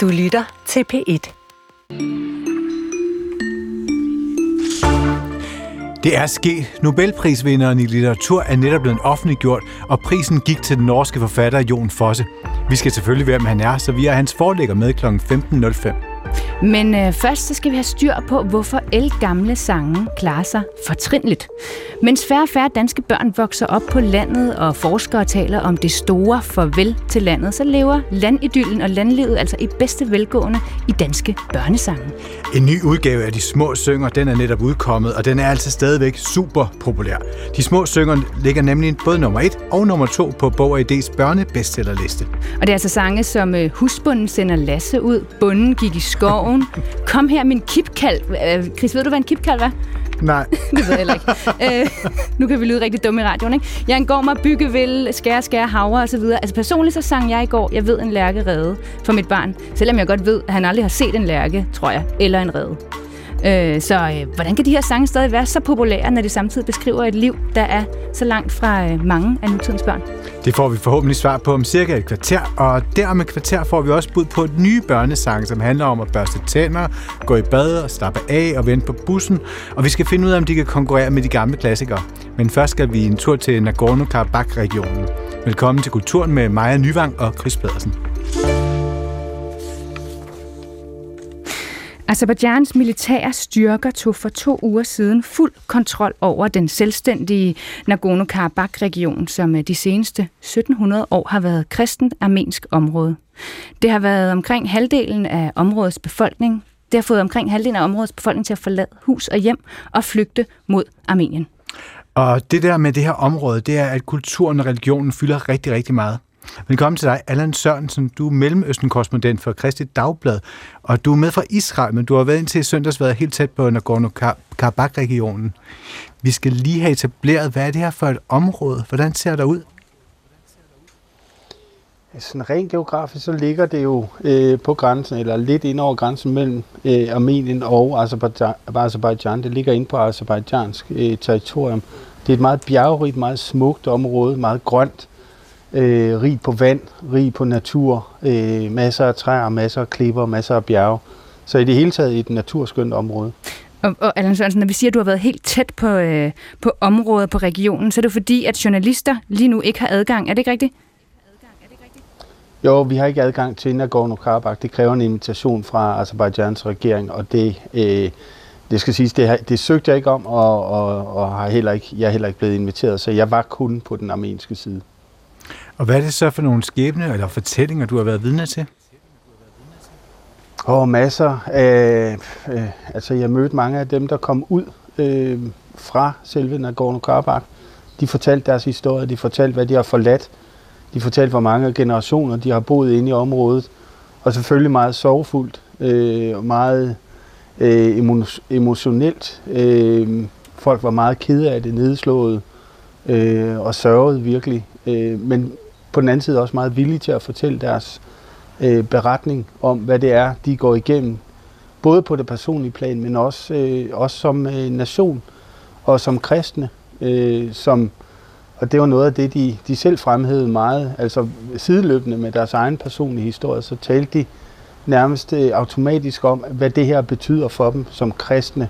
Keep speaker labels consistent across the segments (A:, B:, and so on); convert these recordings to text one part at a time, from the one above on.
A: Du lytter til P1.
B: Det er sket. Nobelprisvinderen i litteratur er netop blevet offentliggjort, og prisen gik til den norske forfatter Jon Fosse. Vi skal selvfølgelig være, hvem han er, så vi er hans forlægger med kl. 15.05.
C: Men øh, først så skal vi have styr på, hvorfor el gamle sange klarer sig fortrinligt. Mens færre og færre danske børn vokser op på landet, og forskere taler om det store farvel til landet, så lever landidyllen og landlivet altså i bedste velgående i danske børnesange.
B: En ny udgave af De Små Synger, den er netop udkommet, og den er altså stadigvæk super populær. De Små Synger ligger nemlig både nummer 1 og nummer 2 på Bog og Idés børnebestsellerliste.
C: Og det er altså sange som øh, Husbunden sender Lasse ud, Bunden gik i skoven, Kom her min kipkald. Øh, Chris, ved du, hvad en kipkald er?
B: Nej.
C: det ved jeg heller ikke. Øh, nu kan vi lyde rigtig dumme i radioen, ikke? Jeg engår mig bygge vil, skære, skære, havre osv. Altså personligt så sang jeg i går, jeg ved en lærke redde for mit barn. Selvom jeg godt ved, at han aldrig har set en lærke, tror jeg, eller en redde. Øh, så øh, hvordan kan de her sange stadig være så populære, når de samtidig beskriver et liv, der er så langt fra øh, mange af nutidens børn?
B: Det får vi forhåbentlig svar på om cirka et kvarter, og der om et kvarter får vi også bud på et nye børnesang, som handler om at børste tænder, gå i bad og slappe af og vente på bussen, og vi skal finde ud af, om de kan konkurrere med de gamle klassikere. Men først skal vi en tur til Nagorno-Karabakh-regionen. Velkommen til Kulturen med Maja Nyvang og Chris Pedersen.
C: Azerbaijans militære styrker tog for to uger siden fuld kontrol over den selvstændige Nagorno-Karabakh-region, som øh, de seneste 1700 år har været kristent armensk område. Det har været omkring halvdelen af områdets befolkning. Det har fået omkring halvdelen af områdets befolkning til at forlade hus og hjem og flygte mod Armenien.
B: Og det der med det her område, det er, at kulturen og religionen fylder rigtig, rigtig meget. Velkommen til dig, Allan Sørensen. Du er Mellemøsten-korrespondent for Kristi Dagblad, og du er med fra Israel, men du har været indtil søndags været helt tæt på Nagorno-Karabakh-regionen. Vi skal lige have etableret, hvad er det her for et område? Hvordan ser det ud?
D: Sådan rent geografisk, så ligger det jo øh, på grænsen, eller lidt ind over grænsen mellem øh, Armenien og Azerbaijan. Det ligger ind på azerbaijansk øh, territorium. Det er et meget bjergrigt, meget smukt område, meget grønt øh, rig på vand, rig på natur, øh, masser af træer, masser af klipper, masser af bjerge. Så i det hele taget et naturskønt område.
C: Og, og Allan Sørensen, når vi siger, at du har været helt tæt på, øh, på området, på regionen, så er det fordi, at journalister lige nu ikke har adgang. Er det ikke rigtigt?
D: Jo, vi har ikke adgang til Nagorno-Karabakh. Det kræver en invitation fra Azerbaijans regering, og det, øh, det skal siges, det, det søgte jeg ikke om, og, og, og har heller ikke, jeg er heller ikke blevet inviteret, så jeg var kun på den armenske side.
B: Og hvad er det så for nogle skæbne eller fortællinger, du har været vidne til?
D: Og oh, masser. Øh, øh, altså, jeg mødte mange af dem, der kom ud øh, fra selve Nagorno-Karabakh. De fortalte deres historie, de fortalte, hvad de har forladt. De fortalte, hvor mange generationer de har boet inde i området. Og selvfølgelig meget sorgfuldt, øh, meget øh, emotionelt. Øh, folk var meget kede af det, nedslået øh, og sørgede virkelig. Øh, men på den anden side også meget villige til at fortælle deres øh, beretning om, hvad det er, de går igennem. Både på det personlige plan, men også, øh, også som øh, nation og som kristne. Øh, som, og det var noget af det, de, de selv fremhævede meget. Altså sideløbende med deres egen personlige historie, så talte de nærmest øh, automatisk om, hvad det her betyder for dem som kristne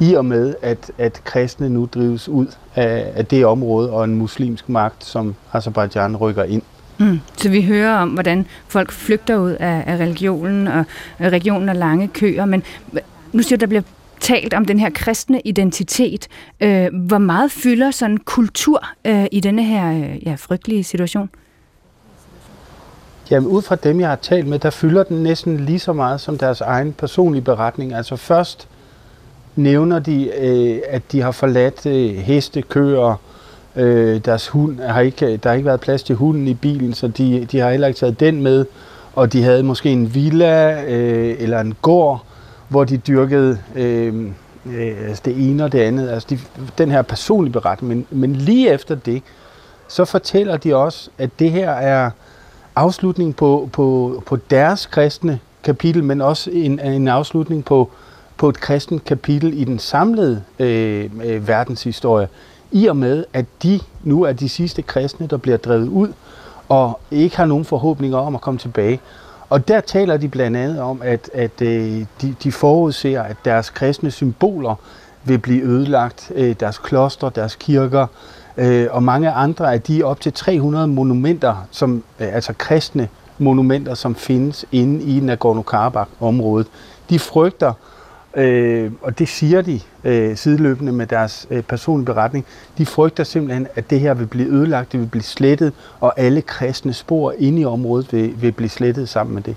D: i og med, at, at kristne nu drives ud af, af det område og en muslimsk magt, som Azerbaijan rykker ind.
C: Mm. Så vi hører om, hvordan folk flygter ud af, af religionen, og regionen og lange køer, men nu siger du, der bliver talt om den her kristne identitet. Øh, hvor meget fylder sådan kultur øh, i denne her øh, ja, frygtelige situation?
D: Jamen ud fra dem, jeg har talt med, der fylder den næsten lige så meget som deres egen personlige beretning. Altså først nævner de, øh, at de har forladt øh, heste, køer, øh, deres hund har ikke, der har ikke været plads til hunden i bilen, så de, de har heller ikke taget den med. Og de havde måske en villa øh, eller en gård, hvor de dyrkede øh, øh, altså det ene og det andet. Altså de, den her personlige beretning. Men, men lige efter det, så fortæller de også, at det her er afslutning på, på, på deres kristne kapitel, men også en, en afslutning på på et kristent kapitel i den samlede øh, øh, verdenshistorie, i og med, at de nu er de sidste kristne, der bliver drevet ud, og ikke har nogen forhåbninger om at komme tilbage. Og der taler de blandt andet om, at, at øh, de, de forudser, at deres kristne symboler vil blive ødelagt, øh, deres kloster, deres kirker, øh, og mange andre af de op til 300 monumenter, som, øh, altså kristne monumenter, som findes inde i Nagorno-Karabakh-området. De frygter, øh, og det siger de øh, sideløbende med deres øh, personlige beretning, de frygter simpelthen, at det her vil blive ødelagt, det vil blive slettet, og alle kristne spor inde i området vil, vil blive slettet sammen med det.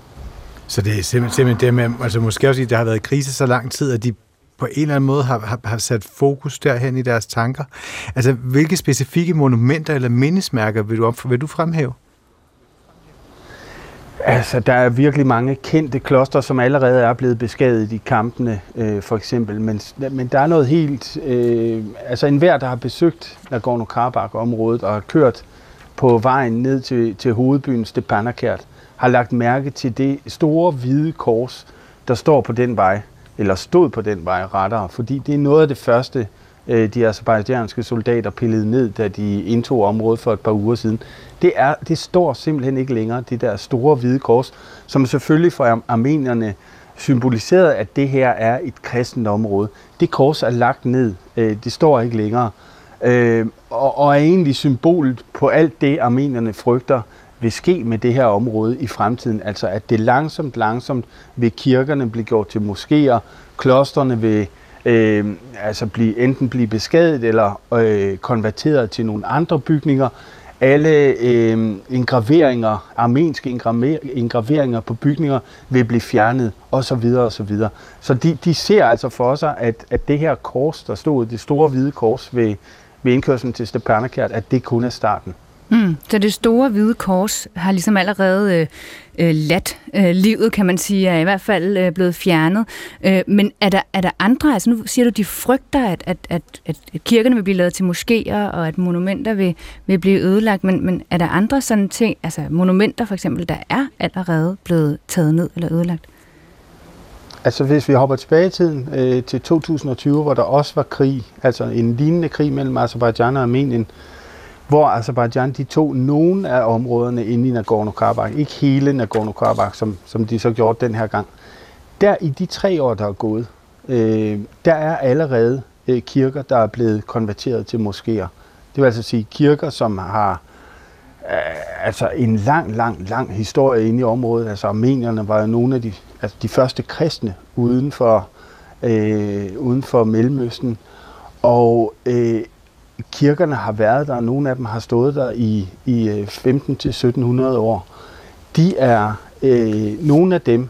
B: Så det er simpelthen, simpelthen det med, altså måske også, at der har været krise så lang tid, at de på en eller anden måde har, har, har sat fokus derhen i deres tanker. Altså, hvilke specifikke monumenter eller mindesmærker vil du, op, vil du fremhæve?
D: Altså, der er virkelig mange kendte kloster, som allerede er blevet beskadiget i kampene, øh, for eksempel. Men, men der er noget helt... Øh, altså, enhver, der har besøgt Nagorno-Karabakh-området og har kørt på vejen ned til, til hovedbyen Stepanakert, har lagt mærke til det store hvide kors, der står på den vej, eller stod på den vej rettere, fordi det er noget af det første, øh, Øh, de azerbaijanske soldater pillede ned, da de indtog området for et par uger siden. Det, er, det står simpelthen ikke længere, det der store hvide kors, som selvfølgelig for armenierne symboliserede, at det her er et kristent område. Det kors er lagt ned, øh, det står ikke længere, øh, og, og er egentlig symbolet på alt det, armenierne frygter, vil ske med det her område i fremtiden. Altså at det langsomt, langsomt vil kirkerne blive gjort til moskéer, klosterne vil øh, altså blive, enten blive beskadiget eller øh, konverteret til nogle andre bygninger. Alle øh, engraveringer, armenske engraveringer på bygninger vil blive fjernet osv. osv. Så de, de ser altså for sig, at, at det her kors, der stod, det store hvide kors ved, ved indkørslen til Stepanakert, at det kun er starten.
C: Mm, så det store hvide kors har ligesom allerede øh, øh, lat øh, livet, kan man sige, er i hvert fald øh, blevet fjernet. Øh, men er der, er der andre, altså nu siger du, de frygter, at, at, at, at kirkerne vil blive lavet til moskéer, og at monumenter vil, vil blive ødelagt, men, men er der andre sådan ting, altså monumenter for eksempel, der er allerede blevet taget ned eller ødelagt?
D: Altså hvis vi hopper tilbage i tiden øh, til 2020, hvor der også var krig, altså en lignende krig mellem Azerbaijan og Armenien, øh, hvor Azerbaijan de tog nogle af områderne inde i Nagorno-Karabakh, ikke hele Nagorno-Karabakh, som, som de så gjorde den her gang. Der i de tre år, der er gået, øh, der er allerede øh, kirker, der er blevet konverteret til moskéer. Det vil altså sige kirker, som har øh, altså en lang, lang, lang historie inde i området. Altså armenierne var jo nogle af de, altså de første kristne uden for, øh, uden for Mellemøsten. Og øh, kirkerne har været der, og nogle af dem har stået der i, i øh, 15-1700 år. De er, øh, nogle af dem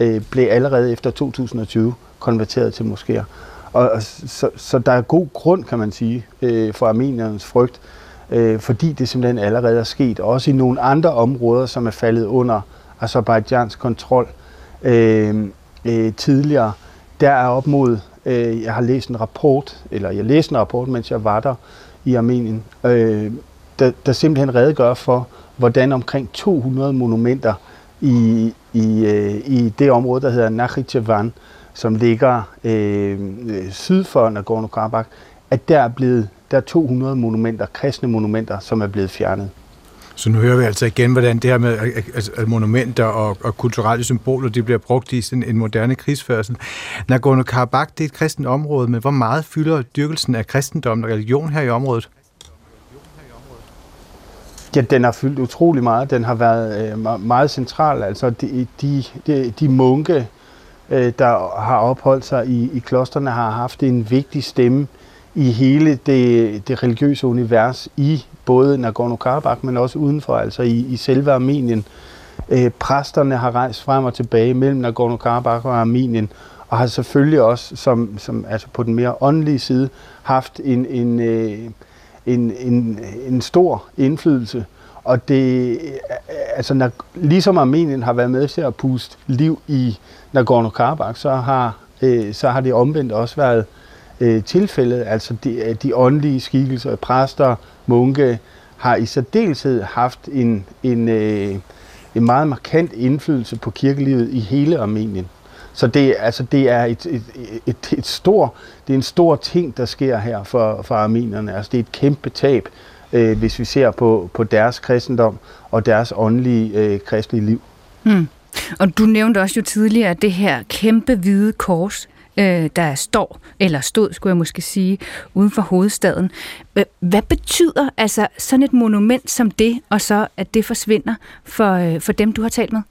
D: øh, blev allerede efter 2020 konverteret til moskéer. Og, og så, så der er god grund, kan man sige, øh, for armeniernes frygt, øh, fordi det simpelthen allerede er sket. Også i nogle andre områder, som er faldet under Azerbaijans kontrol øh, øh, tidligere, der er op mod Øh, jeg har læst en rapport, eller jeg læste en rapport, mens jeg var der i Armenien, øh, der, der simpelthen redegør for, hvordan omkring 200 monumenter i, i, øh, i det område, der hedder Nakhichevan, som ligger øh, syd for Nagorno-Karabakh, at der er blevet der er 200 monumenter, kristne monumenter, som er blevet fjernet.
B: Så nu hører vi altså igen, hvordan det her med altså, monumenter og, og kulturelle symboler, de bliver brugt i sådan en moderne krigsførsel. Nagorno-Karabakh, det er et kristent område, men hvor meget fylder dyrkelsen af kristendommen og religion her i området?
D: Ja, den har fyldt utrolig meget. Den har været øh, meget central. Altså de, de, de, de munke, øh, der har opholdt sig i, i klosterne, har haft en vigtig stemme i hele det, det religiøse univers i både Nagorno-Karabakh, men også udenfor, altså i, i selve Armenien. Øh, præsterne har rejst frem og tilbage mellem Nagorno-Karabakh og Armenien, og har selvfølgelig også, som, som, altså på den mere åndelige side, haft en, en, øh, en, en, en stor indflydelse. Og det, øh, altså, når, ligesom Armenien har været med til at puste liv i Nagorno-Karabakh, så har, øh, så har det omvendt også været øh, tilfældet. Altså de, de åndelige skikkelser, præster, munke, har i særdeleshed haft en, en, øh, en meget markant indflydelse på kirkelivet i hele Armenien. Så det, altså, det er et, et, et, et stor, det er en stor ting, der sker her for, for armenierne. Altså, det er et kæmpe tab, øh, hvis vi ser på, på deres kristendom og deres åndelige øh, kristelige liv.
C: Mm. Og du nævnte også jo tidligere det her kæmpe hvide kors, øh, der står, eller stod, skulle jeg måske sige, uden for hovedstaden. Hvad betyder altså sådan et monument som det, og så at det forsvinder for, øh, for dem, du har talt med?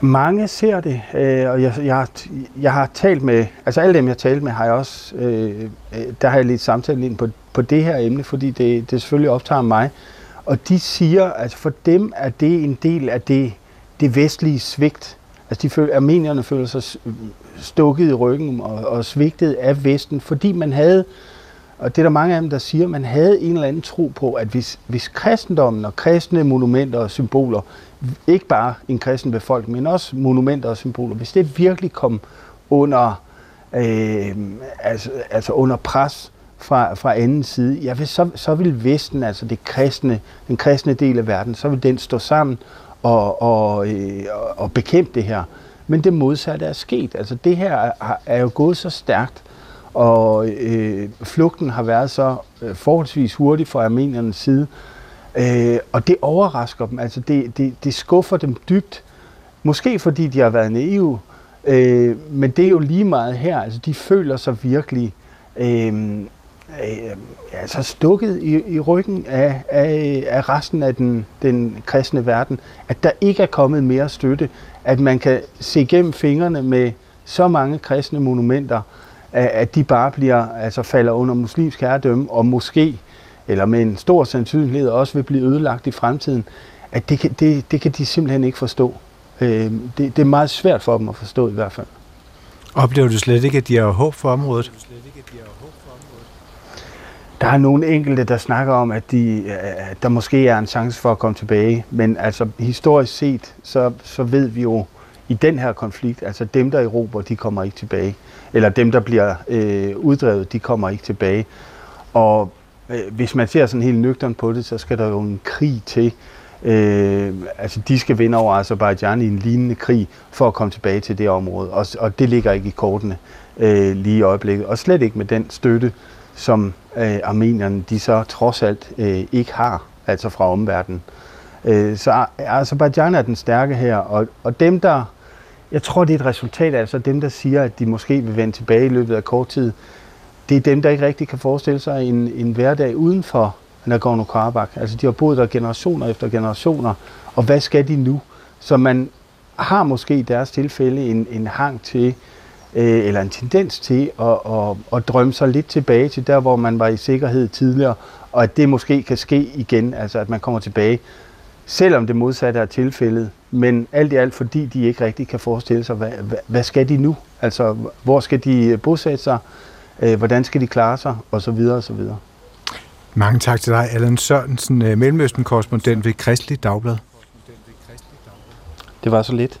D: Mange ser det, øh, og jeg, jeg, jeg har talt med, altså alle dem, jeg har talt med, har jeg også, øh, øh, der har jeg lidt samtale ind på, på det her emne, fordi det, det selvfølgelig optager mig. Og de siger, at altså for dem er det en del af det, det vestlige svigt. Altså de føl, armenierne føler sig stukket i ryggen og, og svigtet af Vesten, fordi man havde, og det er der mange af dem, der siger, man havde en eller anden tro på, at hvis, hvis kristendommen og kristne monumenter og symboler ikke bare en kristen befolkning, men også monumenter og symboler, hvis det virkelig kom under, øh, altså, altså under pres fra, fra anden side, ja, så, så vil Vesten, altså det kristne, den kristne del af verden, så vil den stå sammen og, og, øh, og bekæmpe det her. Men det modsatte er sket. Altså det her er, er jo gået så stærkt, og øh, flugten har været så øh, forholdsvis hurtig fra armeniernes side, Øh, og det overrasker dem, altså det, det, det skuffer dem dybt. Måske fordi de har været naive, øh, men det er jo lige meget her. Altså de føler sig virkelig øh, øh, altså stukket i, i ryggen af, af, af resten af den, den kristne verden. At der ikke er kommet mere støtte. At man kan se gennem fingrene med så mange kristne monumenter, at de bare bliver, altså falder under muslimsk herredømme, og måske eller med en stor sandsynlighed også vil blive ødelagt i fremtiden, at det kan, det, det kan de simpelthen ikke forstå. Øh, det, det er meget svært for dem at forstå i hvert fald.
B: Oplever du slet ikke, at de har håb for området?
D: Der er nogle enkelte, der snakker om, at, de, øh, at der måske er en chance for at komme tilbage. Men altså historisk set, så, så ved vi jo i den her konflikt, altså dem, der erobrer, de kommer ikke tilbage. Eller dem, der bliver øh, uddrevet, de kommer ikke tilbage. Og Øh, hvis man ser sådan helt nøgteren på det, så skal der jo en krig til. Øh, altså de skal vinde over Azerbaijan i en lignende krig for at komme tilbage til det område. Og, og det ligger ikke i kortene øh, lige i øjeblikket. Og slet ikke med den støtte, som øh, armenierne de så trods alt øh, ikke har, altså fra omverdenen. Øh, så Azerbaijan er den stærke her, og, og dem der, jeg tror det er et resultat, altså dem der siger, at de måske vil vende tilbage i løbet af kort tid, det er dem, der ikke rigtig kan forestille sig en, en hverdag uden for Nagorno-Karabakh. Altså, de har boet der generationer efter generationer, og hvad skal de nu? Så man har måske i deres tilfælde en, en hang til, øh, eller en tendens til at, at, at drømme sig lidt tilbage til der, hvor man var i sikkerhed tidligere, og at det måske kan ske igen, altså at man kommer tilbage, selvom det modsatte er tilfældet, men alt i alt, fordi de ikke rigtig kan forestille sig, hvad, hvad, hvad skal de nu? Altså, hvor skal de bosætte sig? øh, hvordan skal de klare sig, og så videre, og så videre.
B: Mange tak til dig, Allan Sørensen, øh, Mellemøsten-korrespondent ved Kristelig Dagblad.
D: Det var så lidt.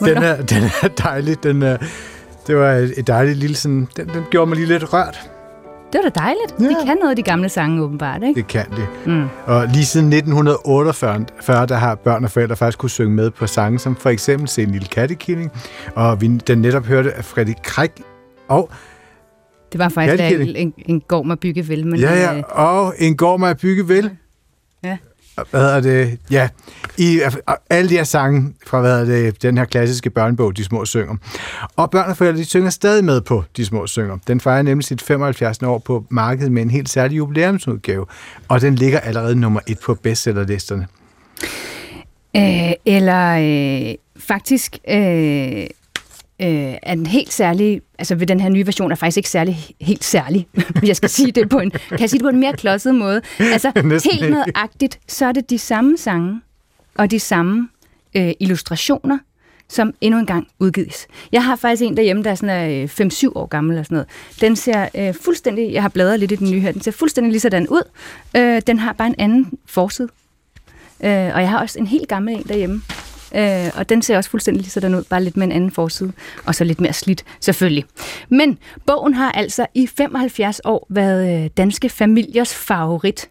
C: Den
B: er, den er dejlig. Den er, det var et dejligt lille sådan... Den, den gjorde mig lige lidt rørt.
C: Det var da dejligt. Ja. De kan noget, de gamle sange åbenbart, ikke?
B: Det kan de. Mm. Og lige siden 1948, der har børn og forældre faktisk kunne synge med på sange, som for eksempel Se en lille kattekilling, og vi den netop hørte af Freddy Krik og
C: det var faktisk en, en, en gård med bygge vel. Men
B: ja, ja, øh, og en gård med bygge vel. Ja hvad er det, ja, i alle de her sange fra, hvad er det, den her klassiske børnebog, De Små Synger. Og børn og forældre, de synger stadig med på De Små Synger. Den fejrer nemlig sit 75. år på markedet med en helt særlig jubilæumsudgave, og den ligger allerede nummer et på bestsellerlisterne.
C: Øh, eller øh, faktisk øh, øh, er den helt særlig, altså ved den her nye version er faktisk ikke særlig, helt særlig, jeg skal sige det på en, kan jeg sige det på en mere klodset måde. Altså helt nødagtigt, så er det de samme sange, og de samme øh, illustrationer, som endnu en gang udgives. Jeg har faktisk en derhjemme, der er sådan 5-7 øh, år gammel eller sådan noget. Den ser øh, fuldstændig, jeg har bladret lidt i den nye her, den ser fuldstændig lige sådan ud. Øh, den har bare en anden forside. Øh, og jeg har også en helt gammel en derhjemme. Øh, og den ser også fuldstændig lige sådan ud, bare lidt med en anden forside. Og så lidt mere slidt, selvfølgelig. Men bogen har altså i 75 år været øh, danske familiers favorit.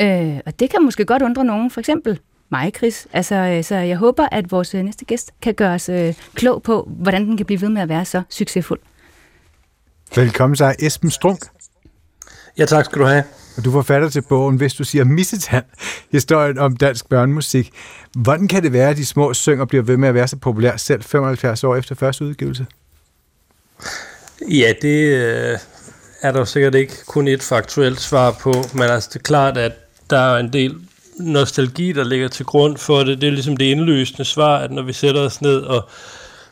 C: Øh, og det kan måske godt undre nogen, for eksempel mig, Chris. Altså, øh, så jeg håber, at vores øh, næste gæst kan gøre os øh, klog på, hvordan den kan blive ved med at være så succesfuld.
B: Velkommen til Esben Strunk.
A: Ja, tak skal du have.
B: Og du forfatter til bogen, hvis du siger Missetand, historien om dansk børnemusik. Hvordan kan det være, at de små synger bliver ved med at være så populære selv 75 år efter første udgivelse?
A: Ja, det øh, er der sikkert ikke kun et faktuelt svar på, men altså det er klart, at der er en del nostalgi, der ligger til grund for det. Det er ligesom det indløsende svar, at når vi sætter os ned og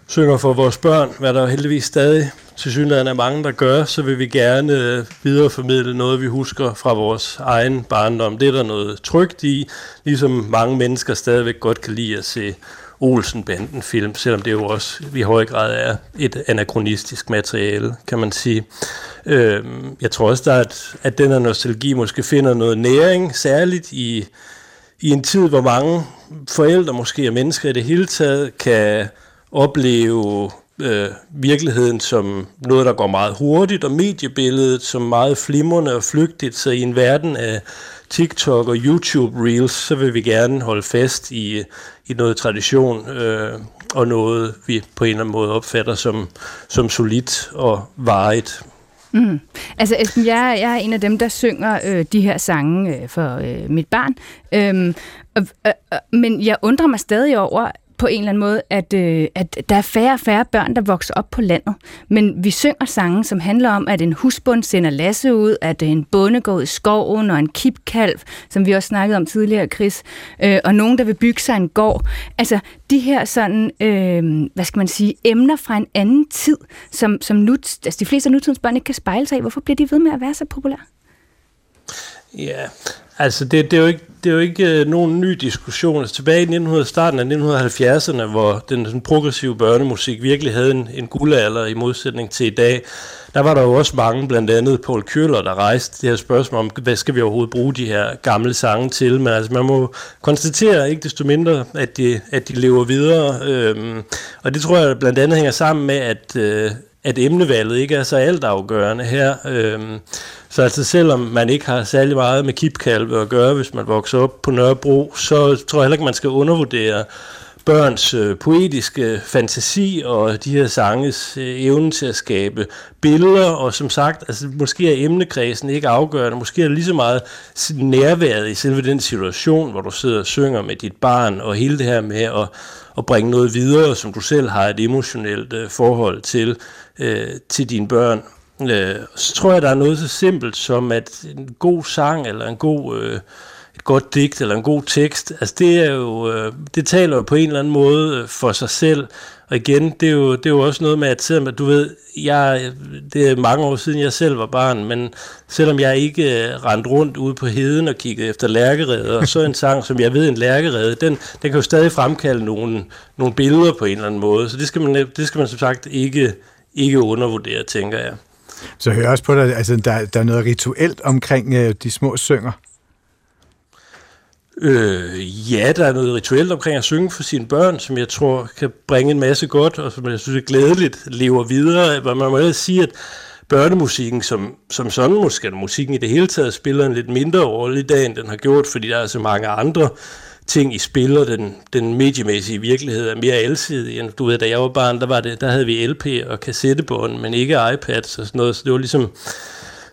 A: synger for vores børn, hvad der heldigvis stadig til synligheden er mange, der gør, så vil vi gerne øh, videreformidle noget, vi husker fra vores egen barndom. Det er der noget trygt i, ligesom mange mennesker stadigvæk godt kan lide at se Olsen-banden-film, selvom det jo også i høj grad er et anachronistisk materiale, kan man sige. Øhm, jeg tror også, der er, at, at den her nostalgi måske finder noget næring, særligt i, i en tid, hvor mange forældre, måske og mennesker i det hele taget, kan opleve øh, virkeligheden som noget, der går meget hurtigt, og mediebilledet som meget flimrende og flygtigt, så i en verden af TikTok og YouTube Reels, så vil vi gerne holde fast i, i noget tradition, øh, og noget, vi på en eller anden måde opfatter som, som solidt og varigt.
C: Mm. Altså Esben, jeg, jeg er en af dem, der synger øh, de her sange øh, for øh, mit barn. Øhm, øh, øh, men jeg undrer mig stadig over, på en eller anden måde, at, øh, at der er færre og færre børn, der vokser op på landet. Men vi synger sange, som handler om, at en husbund sender Lasse ud, at en bonde går ud i skoven, og en kipkalv, som vi også snakkede om tidligere, Chris, øh, og nogen, der vil bygge sig en gård. Altså, de her sådan, øh, hvad skal man sige, emner fra en anden tid, som, som nu, altså de fleste af nutidens børn ikke kan spejle sig i. Hvorfor bliver de ved med at være så populære?
A: Ja, altså det, det er jo ikke, det er jo ikke øh, nogen ny diskussion. Altså, tilbage i 1900, starten af 1970'erne, hvor den, den progressive børnemusik virkelig havde en, en guldalder i modsætning til i dag, der var der jo også mange, blandt andet Paul Køller, der rejste det her spørgsmål om, hvad skal vi overhovedet bruge de her gamle sange til? Men altså, man må konstatere ikke desto mindre, at de, at de lever videre. Øhm, og det tror jeg blandt andet hænger sammen med, at, øh, at emnevalget ikke er så altafgørende her. Øhm, så altså selvom man ikke har særlig meget med kipkalve at gøre, hvis man vokser op på Nørrebro, så tror jeg heller ikke, man skal undervurdere børns øh, poetiske fantasi og de her sanges øh, evne til at skabe billeder, og som sagt, altså, måske er emnekredsen ikke afgørende, måske er det lige så meget nærværet i selve den situation, hvor du sidder og synger med dit barn, og hele det her med at, at bringe noget videre, som du selv har et emotionelt øh, forhold til, øh, til dine børn. Øh, så tror jeg, der er noget så simpelt som, at en god sang eller en god, øh, godt digt eller en god tekst, altså det er jo, øh, det taler jo på en eller anden måde øh, for sig selv. Og igen, det er jo, det er jo også noget med, at selvom du ved, jeg, det er mange år siden, jeg selv var barn, men selvom jeg ikke øh, rendte rundt ude på heden og kiggede efter lærkereder, så en sang, som jeg ved en lærkerede, den, den kan jo stadig fremkalde nogle, nogle billeder på en eller anden måde. Så det skal man, det skal man som sagt ikke, ikke undervurdere, tænker jeg.
B: Så hører også på dig, altså der, der er noget rituelt omkring øh, de små synger.
A: Øh, ja, der er noget rituelt omkring at synge for sine børn, som jeg tror kan bringe en masse godt, og som jeg synes er glædeligt lever videre. Man må ellers sige, at børnemusikken som, som sådan, måske musikken i det hele taget, spiller en lidt mindre rolle i dag, end den har gjort, fordi der er så mange andre ting i spil, og den, den mediemæssige virkelighed er mere alsidig. End, du ved, da jeg var barn, der, var det, der havde vi LP og kassettebånd, men ikke iPads og sådan noget, så det var ligesom...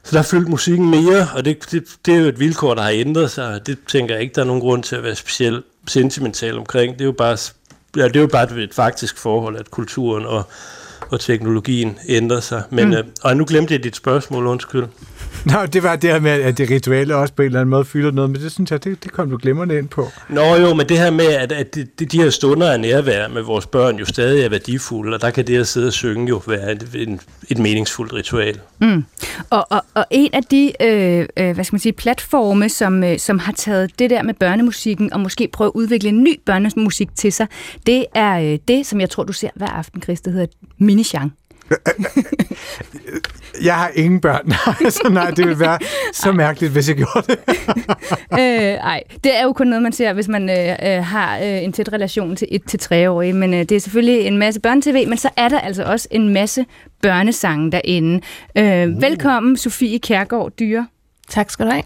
A: Så der fyldte musikken mere, og det, det, det er jo et vilkår, der har ændret sig, det tænker jeg ikke, der er nogen grund til at være specielt sentimental omkring. Det er jo bare, ja, det er jo bare et faktisk forhold, at kulturen og, hvor teknologien ændrer sig. Men, mm. øh, og nu glemte jeg dit spørgsmål, undskyld.
B: Nå, det var det her med, at det rituelle også på en eller anden måde fylder noget, men det synes jeg, det, det kom du glimrende ind på.
A: Nå jo, men det her med, at, at de, de her stunder af nærvær med vores børn jo stadig er værdifulde, og der kan det at sidde og synge jo være et, et, et meningsfuldt ritual.
C: Mm. Og, og, og en af de øh, øh, hvad skal man sige, platforme, som, øh, som har taget det der med børnemusikken og måske prøve at udvikle en ny børnemusik til sig, det er øh, det, som jeg tror, du ser hver aften, Chris, det hedder Minishang.
B: Jeg har ingen børn, så nej, det ville være så mærkeligt, hvis jeg gjorde det.
C: øh, ej, det er jo kun noget, man ser, hvis man øh, øh har øh, en tæt relation til et til treårige, men øh, det er selvfølgelig en masse børnetv, men så er der altså også en masse børnesange derinde. Øh, uh. Velkommen, Sofie Kærgaard Dyre.
E: Tak skal du have.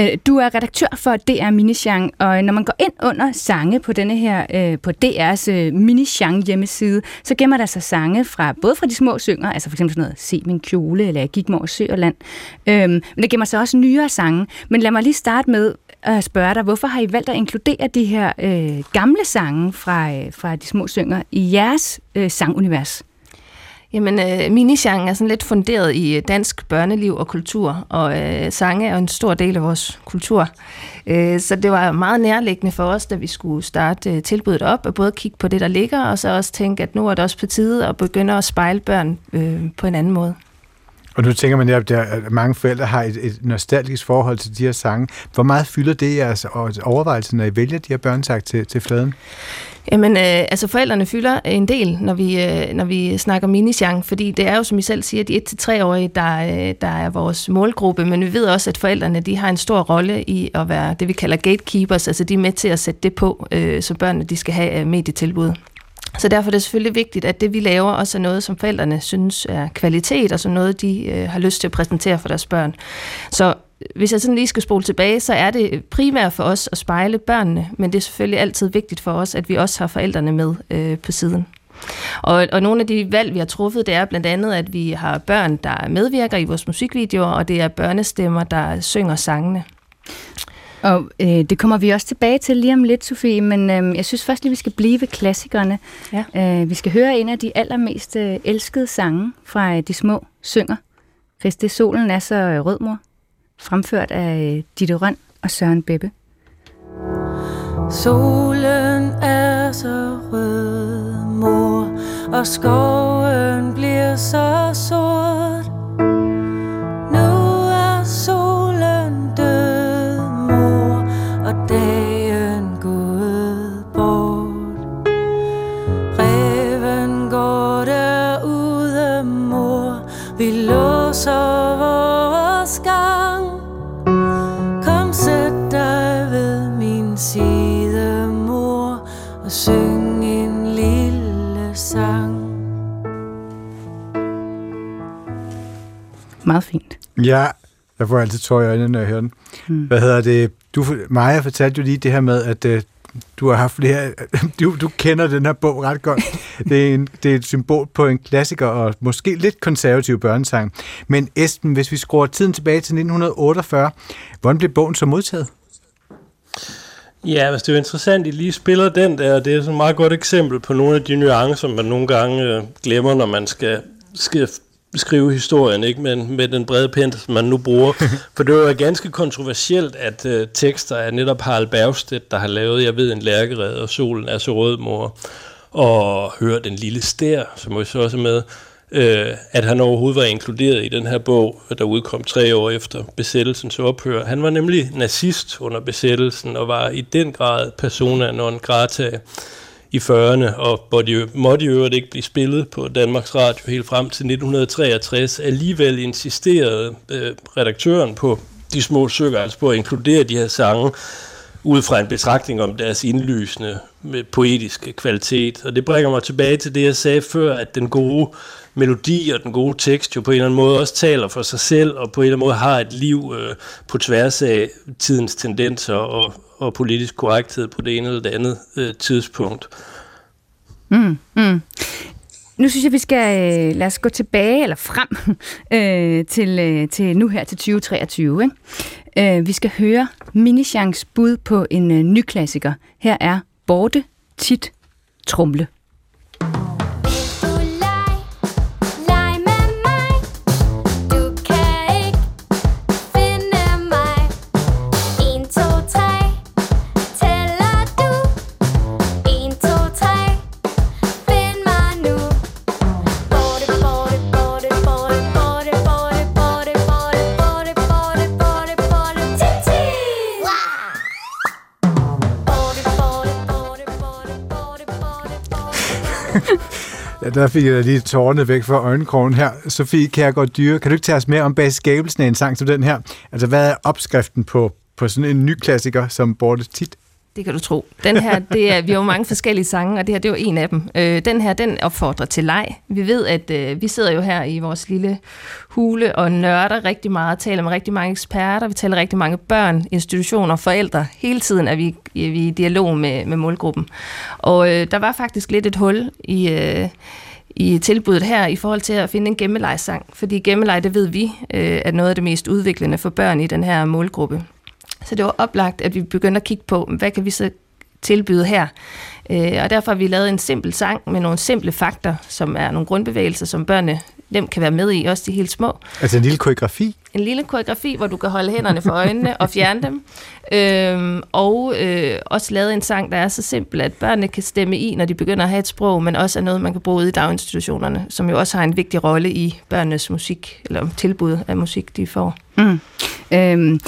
C: Øh, du er redaktør for DR Minichang, og når man går ind under sange på denne her øh, på DR's øh, Minichang hjemmeside, så gemmer der sig sange fra både fra de små synger, altså for eksempel sådan noget Se min kjole, eller Jeg gik mig over sø og land. Øhm, men der gemmer sig også nyere sange. Men lad mig lige starte med at spørge dig, hvorfor har I valgt at inkludere de her øh, gamle sange fra, fra de små synger i jeres øh, sangunivers?
E: Jamen, øh, minisjangen er sådan lidt funderet i øh, dansk børneliv og kultur, og øh, sange er en stor del af vores kultur. Øh, så det var meget nærliggende for os, da vi skulle starte øh, tilbuddet op, at både kigge på det, der ligger, og så også tænke, at nu er det også på tide at begynde at spejle børn øh, på en anden måde.
B: Og nu tænker man, at mange forældre har et, et nostalgisk forhold til de her sange. Hvor meget fylder det jeres overvejelser, når I vælger de her børnesang til, til fladen?
E: Jamen, øh, altså forældrene fylder en del, når vi, øh, når vi snakker minisjang, fordi det er jo, som I selv siger, de 1-3-årige, der, øh, der er vores målgruppe, men vi ved også, at forældrene de har en stor rolle i at være det, vi kalder gatekeepers, altså de er med til at sætte det på, øh, så børnene de skal have øh, medietilbud. Så derfor er det selvfølgelig vigtigt, at det vi laver også er noget, som forældrene synes er kvalitet, og som noget, de øh, har lyst til at præsentere for deres børn. Så øh, hvis jeg sådan lige skal spole tilbage, så er det primært for os at spejle børnene, men det er selvfølgelig altid vigtigt for os, at vi også har forældrene med øh, på siden. Og, og nogle af de valg, vi har truffet, det er blandt andet, at vi har børn, der medvirker i vores musikvideoer, og det er børnestemmer, der synger sangene.
C: Og øh, det kommer vi også tilbage til lige om lidt, Sofie, men øh, jeg synes først lige, vi skal blive ved klassikerne. Ja. Øh, vi skal høre en af de allermest øh, elskede sange fra øh, De Små Synger. Hvis det solen er så øh, rød, mor fremført af øh, Ditte Røn og Søren Beppe.
F: Solen er så rød, mor, og skoven bliver så sort.
C: Meget fint.
B: Ja, jeg får altid tår i øjnene, når jeg hører den. Hmm. Hvad hedder det? Du, Maja fortalte jo lige det her med, at uh, du har haft flere, du, du kender den her bog ret godt. Det er, en, det er et symbol på en klassiker og måske lidt konservativ børnesang. Men Esben, hvis vi skruer tiden tilbage til 1948, hvordan blev bogen så modtaget?
A: Ja, altså det er jo interessant, at I lige spiller den der. Det er sådan et meget godt eksempel på nogle af de nuancer, man nogle gange øh, glemmer, når man skal, skal skrive historien, ikke? Men med den brede pen, som man nu bruger. For det var ganske kontroversielt, at øh, tekster af netop Harald Bergstedt, der har lavet, jeg ved, en lærkered, og solen er så rød, mor, og hør den lille stær, som jo så også er med, øh, at han overhovedet var inkluderet i den her bog, der udkom tre år efter besættelsens ophør. Han var nemlig nazist under besættelsen, og var i den grad persona non grata i 40'erne, og hvor de måtte i øvrigt ikke blive spillet på Danmarks Radio helt frem til 1963. Alligevel insisterede øh, redaktøren på de små søger, altså på at inkludere de her sange, ud fra en betragtning om deres indlysende med poetiske kvalitet. Og det bringer mig tilbage til det, jeg sagde før, at den gode melodi og den gode tekst jo på en eller anden måde også taler for sig selv, og på en eller anden måde har et liv øh, på tværs af tidens tendenser og, og politisk korrekthed på det ene eller det andet øh, tidspunkt.
C: Mm, mm. Nu synes jeg, vi skal øh, lade os gå tilbage, eller frem, øh, til, øh, til nu her til 2023. Ikke? Øh, vi skal høre Minichans bud på en øh, ny klassiker. Her er Borte, Tit, Trumle.
B: Der fik jeg lige tårne væk fra øjenkrogen her. Sofie Kærgaard Dyre, kan du ikke tage os med om bag skabelsen af en sang som den her? Altså, hvad er opskriften på, på sådan en ny klassiker som Borte Tit?
E: Det kan du tro. Den her, det er, vi har jo mange forskellige sange, og det her det er jo en af dem. Øh, den her, den opfordrer til leg. Vi ved, at øh, vi sidder jo her i vores lille hule og nørder rigtig meget, taler med rigtig mange eksperter, vi taler rigtig mange børn, institutioner, forældre. Hele tiden er vi, øh, vi i dialog med, med målgruppen. Og øh, der var faktisk lidt et hul i... Øh, i tilbuddet her i forhold til at finde en gemmelejsang. Fordi gemmelej, det ved vi, øh, er noget af det mest udviklende for børn i den her målgruppe. Så det var oplagt, at vi begyndte at kigge på, hvad kan vi så tilbyde her. Øh, og derfor har vi lavet en simpel sang med nogle simple fakter, som er nogle grundbevægelser, som børnene nemt kan være med i, også de helt små.
B: Altså en lille koreografi?
E: En lille koreografi, hvor du kan holde hænderne for øjnene og fjerne dem. Øhm, og øh, også lavet en sang, der er så simpel, at børnene kan stemme i, når de begynder at have et sprog, men også er noget, man kan bruge ude i daginstitutionerne, som jo også har en vigtig rolle i børnenes musik, eller tilbud af musik, de får. Mm.
C: Øhm,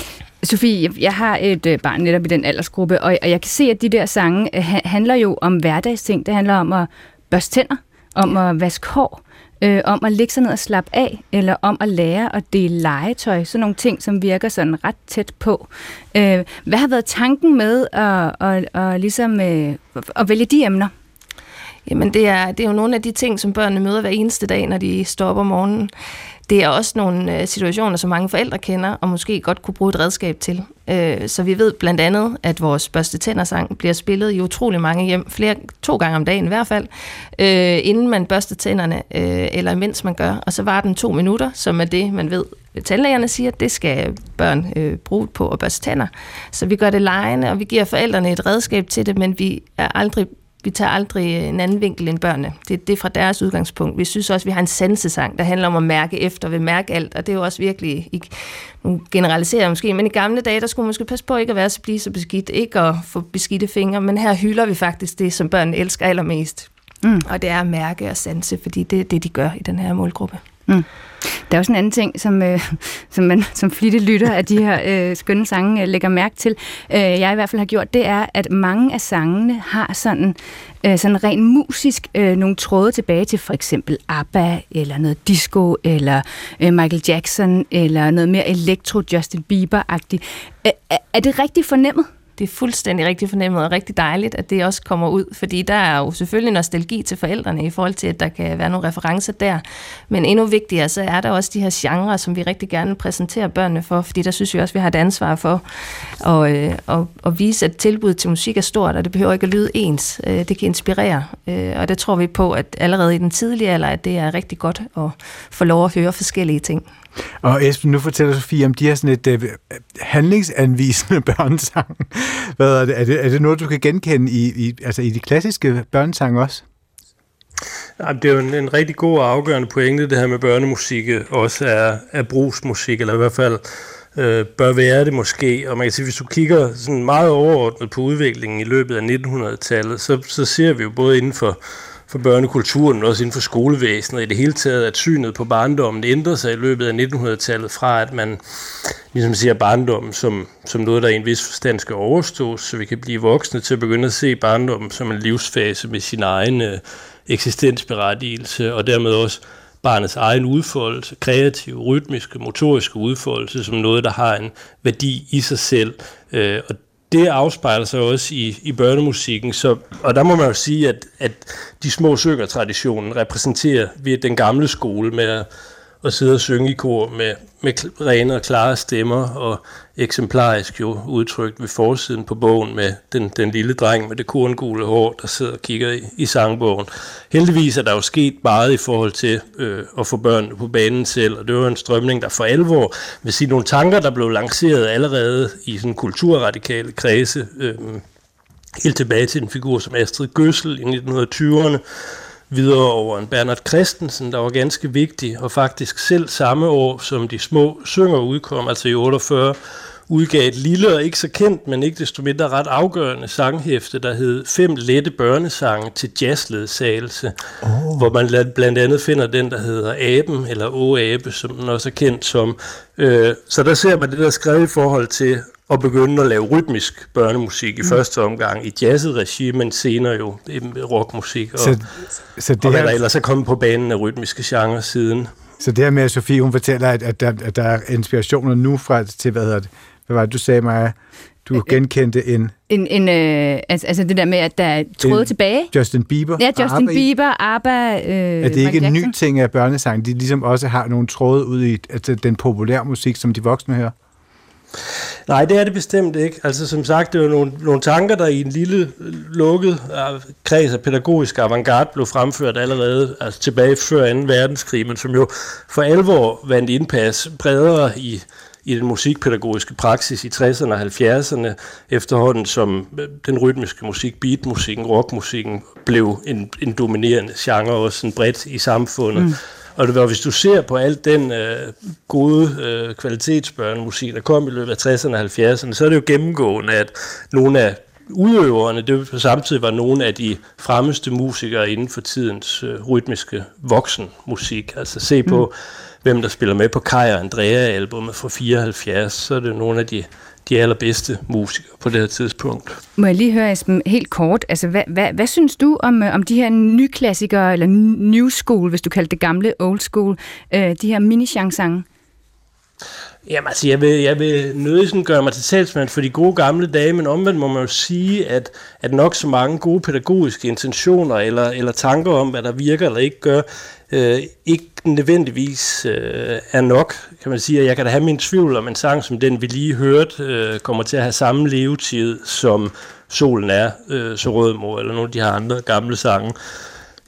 C: Sofie, jeg har et øh, barn netop i den aldersgruppe, og, jeg kan se, at de der sange øh, handler jo om hverdagsting. Det handler om at børste tænder, om at vaske hår, øh, om at ligge sig ned og slappe af, eller om at lære at dele legetøj. Sådan nogle ting, som virker sådan ret tæt på. Øh, hvad har været tanken med at, at, at, ligesom, øh, at vælge de emner?
E: Jamen, det er, det er jo nogle af de ting, som børnene møder hver eneste dag, når de står op om morgenen det er også nogle øh, situationer, som mange forældre kender, og måske godt kunne bruge et redskab til. Øh, så vi ved blandt andet, at vores børste tændersang bliver spillet i utrolig mange hjem, flere, to gange om dagen i hvert fald, øh, inden man børster tænderne, eller mens man gør. Og så var den to minutter, som er det, man ved, tandlægerne siger, at det skal børn øh, bruge på at børste tænder. Så vi gør det lejende, og vi giver forældrene et redskab til det, men vi er aldrig vi tager aldrig en anden vinkel end børnene. Det, det er fra deres udgangspunkt. Vi synes også, at vi har en sansesang, der handler om at mærke efter, vil mærke alt, og det er jo også virkelig, ikke, nu generaliserer jeg måske, men i gamle dage, der skulle man måske passe på ikke at være så blive så beskidt, ikke at få beskidte fingre, men her hylder vi faktisk det, som børn elsker allermest. Mm. Og det er at mærke og sanse, fordi det er det, de gør i den her målgruppe. Mm.
C: Der er også en anden ting, som, øh, som man som flittig lytter af de her øh, skønne sange øh, lægger mærke til, øh, jeg i hvert fald har gjort, det er, at mange af sangene har sådan, øh, sådan rent musisk øh, nogle tråde tilbage til for eksempel ABBA, eller noget disco, eller øh, Michael Jackson, eller noget mere elektro Justin Bieber-agtigt. Øh, er det rigtig fornemmet?
E: Det er fuldstændig rigtig fornemmet og rigtig dejligt, at det også kommer ud, fordi der er jo selvfølgelig nostalgi til forældrene i forhold til, at der kan være nogle referencer der. Men endnu vigtigere, så er der også de her genrer, som vi rigtig gerne præsenterer børnene for, fordi der synes vi også, at vi har et ansvar for at, øh, at, at vise, at tilbuddet til musik er stort, og det behøver ikke at lyde ens. Øh, det kan inspirere, øh, og det tror vi på, at allerede i den tidlige alder, at det er rigtig godt at få lov at høre forskellige ting.
B: Og Esben, nu fortæller Sofie om de har sådan et uh, handlingsanvisende børnesang. Hvad er det? Er, det? er det noget, du kan genkende i, i, altså i de klassiske børnesange også?
A: Det er jo en, en rigtig god og afgørende pointe, det her med børnemusik også er, er brugsmusik, eller i hvert fald øh, bør være det måske. Og man kan sige, hvis du kigger sådan meget overordnet på udviklingen i løbet af 1900-tallet, så, så ser vi jo både inden for for børnekulturen, og også inden for skolevæsenet i det hele taget, at synet på barndommen ændrede sig i løbet af 1900-tallet fra, at man ligesom ser barndommen som, som noget, der i en vis forstand skal overstås, så vi kan blive voksne til at begynde at se barndommen som en livsfase med sin egen øh, eksistensberettigelse, og dermed også barnets egen udfoldelse, kreative, rytmiske, motoriske udfoldelse, som noget, der har en værdi i sig selv. Øh, og det afspejler sig også i, i børnemusikken. Så, og der må man jo sige, at, at de små søger-traditionen repræsenterer ved den gamle skole med at, at sidde og synge i kor med, med rene og klare stemmer og eksemplarisk jo udtrykt ved forsiden på bogen med den, den lille dreng med det korngule hår, der sidder og kigger i, i sangbogen. Heldigvis er der jo sket meget i forhold til øh, at få børn på banen selv, og det var en strømning, der for alvor vil sige nogle tanker, der blev lanceret allerede i sådan kulturradikale kredse, øh, helt tilbage til en figur som Astrid Gøssel i 1920'erne, videre over en Bernard Christensen, der var ganske vigtig, og faktisk selv samme år, som de små synger udkom, altså i 48, udgav et lille og ikke så kendt, men ikke desto mindre ret afgørende sanghæfte, der hed Fem lette børnesange til jazzledsagelse, oh. hvor man blandt andet finder den, der hedder Aben, eller Å Abe, som den også er kendt som. Øh, så der ser man det, der er skrevet i forhold til at begynde at lave rytmisk børnemusik i mm. første omgang i jazzet regi, men senere jo rockmusik, og,
B: Så, så det
A: og hvad der
B: her,
A: ellers er kommet på banen af rytmiske genrer siden.
B: så det her med, at Sofie hun fortæller, at, at, der, at der er inspirationer nu fra til, hvad hedder det, hvad var det, du sagde mig, du genkendte en
C: En, en, øh, altså, altså det der med, at der er tråde tilbage.
B: Justin Bieber.
C: Ja,
B: og
C: Justin
B: ABBA.
C: Bieber, ABBA, øh,
B: Er det ikke en ny ting af børnesang? De ligesom også har nogle tråde ud i altså, den populære musik, som de voksne hører.
A: Nej, det er det bestemt ikke. Altså som sagt, det var nogle, nogle tanker, der i en lille lukket øh, kreds af pædagogisk avantgarde blev fremført allerede altså tilbage før 2. verdenskrig, men som jo for alvor vandt indpas bredere i, i den musikpædagogiske praksis i 60'erne og 70'erne, efterhånden som øh, den rytmiske musik, beatmusikken, rockmusikken, blev en, en dominerende genre også sådan bredt i samfundet. Mm. Og det var, hvis du ser på alt den øh, gode øh, kvalitetsbørnemusik, der kom i løbet af 60'erne og 70'erne, så er det jo gennemgående, at nogle af udøverne, det på samtidig var nogle af de fremmeste musikere inden for tidens øh, rytmiske voksenmusik. Altså se på, mm. hvem der spiller med på Kaj og Andrea-albumet fra 74, så er det nogle af de, de allerbedste musikere på det her tidspunkt.
C: Må jeg lige høre, Esben, helt kort, altså hvad, hvad, hvad synes du om, øh, om de her nyklassikere, eller new school, hvis du kalder det gamle old school, øh, de her mini-chansange?
A: Jamen altså, jeg vil, jeg vil nødig sådan gøre mig til talsmand for de gode gamle dage, men omvendt må man jo sige, at, at nok så mange gode pædagogiske intentioner eller, eller tanker om, hvad der virker eller ikke gør, øh, ikke nødvendigvis øh, er nok, kan man sige. Jeg kan da have min tvivl om en sang, som den vi lige hørte, øh, kommer til at have samme levetid, som Solen er, øh, så rød mor, eller nogle af de her andre gamle sange.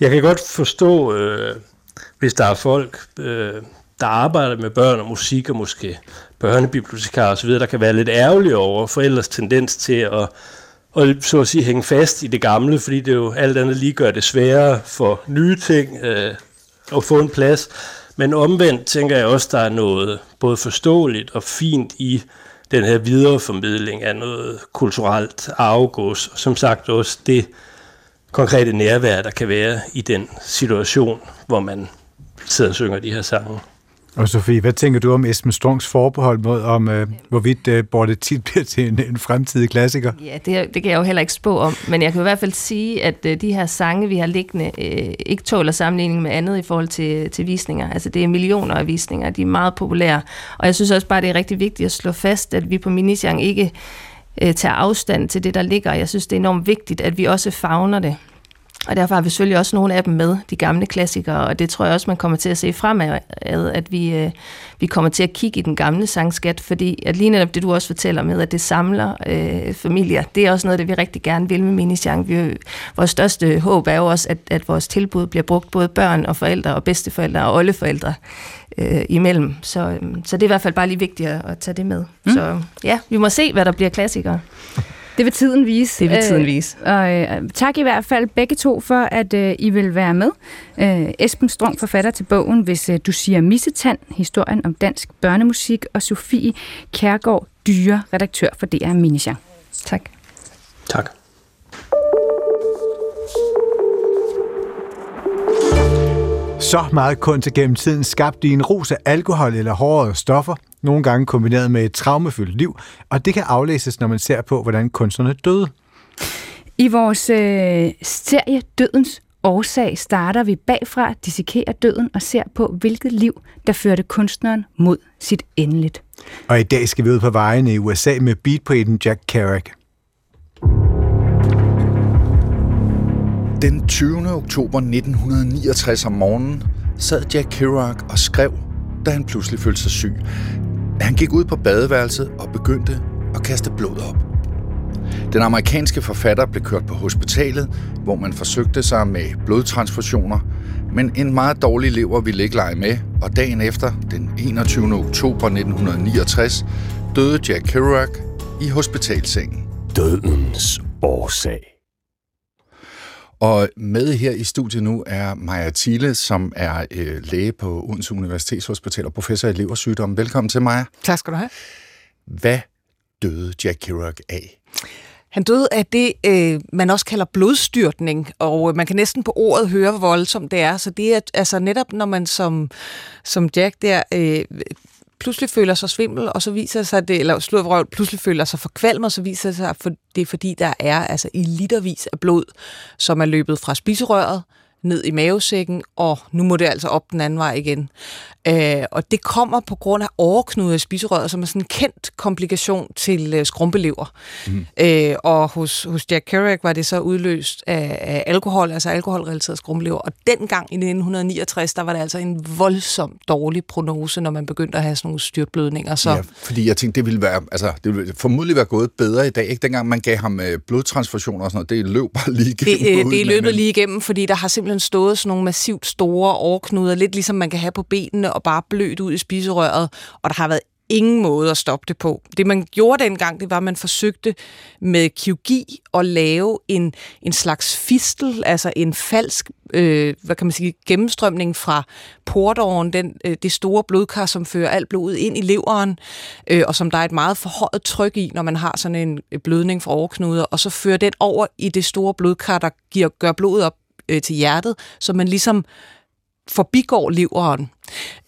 A: Jeg kan godt forstå, øh, hvis der er folk, øh, der arbejder med børn og musik, og måske børnebibliotekarer osv., der kan være lidt ærgerlige over forældres tendens til at, at så at sige, hænge fast i det gamle, fordi det jo alt andet lige gør det sværere for nye ting øh, at få en plads. Men omvendt tænker jeg også, der er noget både forståeligt og fint i den her videreformidling af noget kulturelt arvegods, og som sagt også det konkrete nærvær, der kan være i den situation, hvor man sidder og synger de her sange.
B: Og Sofie, hvad tænker du om Esben Strungs forbehold mod, om øh, hvorvidt øh, Borte tit bliver til en, en fremtidig klassiker?
E: Ja, det, det kan jeg jo heller ikke spå om, men jeg kan i hvert fald sige, at øh, de her sange, vi har liggende, øh, ikke tåler sammenligning med andet i forhold til, til visninger. Altså det er millioner af visninger, de er meget populære, og jeg synes også bare, det er rigtig vigtigt at slå fast, at vi på Minisjang ikke øh, tager afstand til det, der ligger. Jeg synes, det er enormt vigtigt, at vi også fagner det. Og derfor har vi selvfølgelig også nogle af dem med, de gamle klassikere, og det tror jeg også, man kommer til at se fremad, at vi, øh, vi kommer til at kigge i den gamle sangskat, fordi at lige netop det, du også fortæller med, at det samler øh, familier, det er også noget, det vi rigtig gerne vil med Minisjang. Vi, vores største håb er jo også, at, at vores tilbud bliver brugt både børn og forældre og bedsteforældre og oldeforældre øh, imellem. Så, øh, så det er i hvert fald bare lige vigtigt at, at tage det med. Mm. Så ja, vi må se, hvad der bliver klassikere.
C: Det vil tiden vise.
E: Det vil tiden vise.
C: Øh, og øh, tak i hvert fald begge to for, at øh, I vil være med. Øh, Esben Strong, forfatter til bogen, hvis øh, du siger Missetand, historien om dansk børnemusik, og Sofie Kærgaard Dyre, redaktør for DR Minisjang.
E: Tak.
A: Tak.
B: Så meget kunst gennem tiden skabte de en rus af alkohol eller hårdere stoffer, nogle gange kombineret med et traumefyldt liv, og det kan aflæses, når man ser på, hvordan kunstnerne døde.
C: I vores øh, serie Dødens årsag starter vi bagfra, dissekerer døden og ser på, hvilket liv, der førte kunstneren mod sit endeligt.
B: Og i dag skal vi ud på vejene i USA med beatpoeten Jack Kerouac.
G: Den 20. oktober 1969 om morgenen sad Jack Kerouac og skrev, da han pludselig følte sig syg. Han gik ud på badeværelset og begyndte at kaste blod op. Den amerikanske forfatter blev kørt på hospitalet, hvor man forsøgte sig med blodtransfusioner, men en meget dårlig lever ville ikke lege med, og dagen efter, den 21. oktober 1969, døde Jack Kerouac i hospitalsengen.
H: Dødens årsag.
G: Og med her i studiet nu er Maja Thiele, som er øh, læge på Odense Universitetshospital og professor i leversygdom. Velkommen til, Maja.
I: Tak skal du have.
G: Hvad døde Jack Kerouac af?
I: Han døde af det, øh, man også kalder blodstyrtning, og øh, man kan næsten på ordet høre, hvor voldsomt det er. Så det er altså netop, når man som, som Jack der øh, pludselig føler sig svimmel, og så viser det sig, det, eller sludvrøv pludselig føler sig forkvalmet, og så viser det sig, at det er fordi, der er altså i litervis af blod, som er løbet fra spiserøret, ned i mavesækken, og nu må det altså op den anden vej igen. Øh, og det kommer på grund af overknude af spiserøret, som er sådan en kendt komplikation til øh, skrumpelever. Mm. Øh, og hos, hos Jack Kerouac var det så udløst af, af alkohol, altså alkoholrelateret skrumpelever. Og dengang i 1969, der var det altså en voldsom dårlig prognose, når man begyndte at have sådan nogle styrtblødninger. Så...
G: Ja, fordi jeg tænkte, det ville, være, altså, det ville formodentlig være gået bedre i dag. Ikke? Dengang man gav ham øh, blodtransfusioner og sådan noget, det løb bare lige igennem.
I: Det, øh, det er løbet lige igennem, fordi der har simpelthen stået sådan nogle massivt store overknuder, lidt ligesom man kan have på benene, og bare blødt ud i spiserøret, og der har været ingen måde at stoppe det på. Det man gjorde dengang, det var, at man forsøgte med kirurgi at lave en, en slags fistel, altså en falsk, øh, hvad kan man sige, gennemstrømning fra portåren, den, øh, det store blodkar, som fører alt blodet ind i leveren, øh, og som der er et meget forhøjet tryk i, når man har sådan en blødning fra overknuder, og så fører den over i det store blodkar, der giver, gør blodet op øh, til hjertet, så man ligesom forbigår leveren,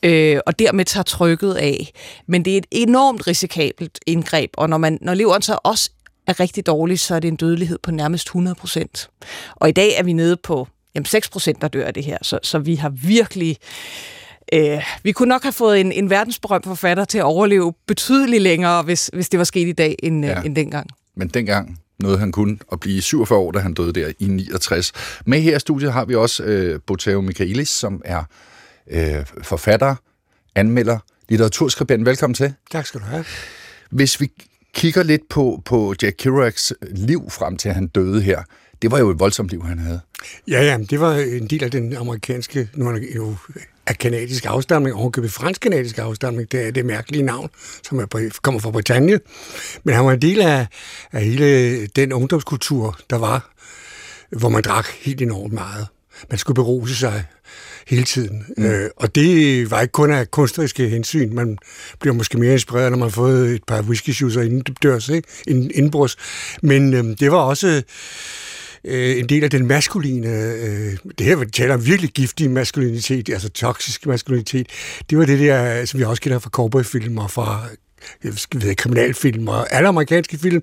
I: øh, og dermed tager trykket af. Men det er et enormt risikabelt indgreb, og når, man, når leveren så også er rigtig dårlig, så er det en dødelighed på nærmest 100 procent. Og i dag er vi nede på jamen 6 procent, der dør af det her, så, så vi har virkelig... Øh, vi kunne nok have fået en, en verdensberømt forfatter til at overleve betydeligt længere, hvis, hvis det var sket i dag, end, ja. end dengang.
G: Men dengang noget han kunne at blive 47 år, da han døde der i 69. Med her i studiet har vi også øh, Boteo Michaelis, som er øh, forfatter, anmelder, litteraturskribent. Velkommen til.
J: Tak skal du have.
G: Hvis vi kigger lidt på, på Jack Kerouacs liv frem til, han døde her, det var jo et voldsomt liv, han havde.
J: Ja, ja, det var en del af den amerikanske, nu er jo af kanadisk afstamning, ovenkøbet fransk-kanadisk afstamning, det er det mærkelige navn, som er, kommer fra Bretagne. Men han var en del af, af hele den ungdomskultur, der var, hvor man drak helt enormt meget. Man skulle beruse sig hele tiden. Mm. Øh, og det var ikke kun af kunstneriske hensyn. Man bliver måske mere inspireret, når man har fået et par whisky inden dørs, ikke? Indbruds. Men øh, det var også øh, en del af den maskuline, øh, det her, vi taler om virkelig giftig maskulinitet, altså toksisk maskulinitet, det var det der, som vi også kender fra cowboyfilm og fra jeg ved, kriminalfilm og alle amerikanske film,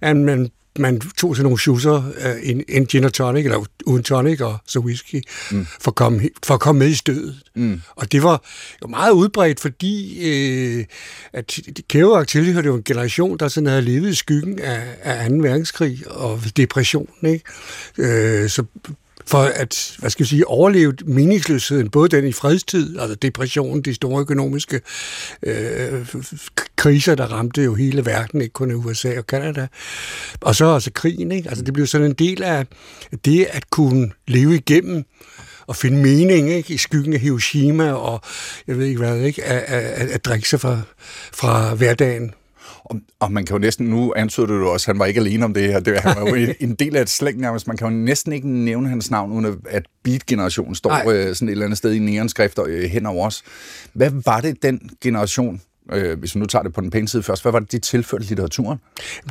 J: at man man tog sådan nogle schusser, uh, en, en gin og tonic, eller uden tonic og så whisky, mm. for, at komme, for at komme med i stødet. Mm. Og det var jo meget udbredt, fordi øh, at Kerouac tilhørte jo en generation, der sådan havde levet i skyggen af, af 2. verdenskrig og depression. Ikke? Øh, så for at, hvad skal jeg sige, overleve meningsløsheden, både den i fredstid, altså depressionen, de store økonomiske øh, kriser, der ramte jo hele verden, ikke kun USA og Kanada, og så også krigen, ikke? Altså det blev sådan en del af det at kunne leve igennem og finde mening ikke? i skyggen af Hiroshima og jeg ved ikke hvad, ikke? At, at, at drikke sig fra, fra hverdagen.
G: Og, og man kan jo næsten, nu antyder du jo også, han var ikke alene om det her, det, han var jo en del af et slæng nærmest, man kan jo næsten ikke nævne hans navn, uden at beat-generationen står øh, sådan et eller andet sted i neonskrifter øh, hen over os. Hvad var det, den generation, øh, hvis vi nu tager det på den pæne side først, hvad var det, de tilførte litteraturen?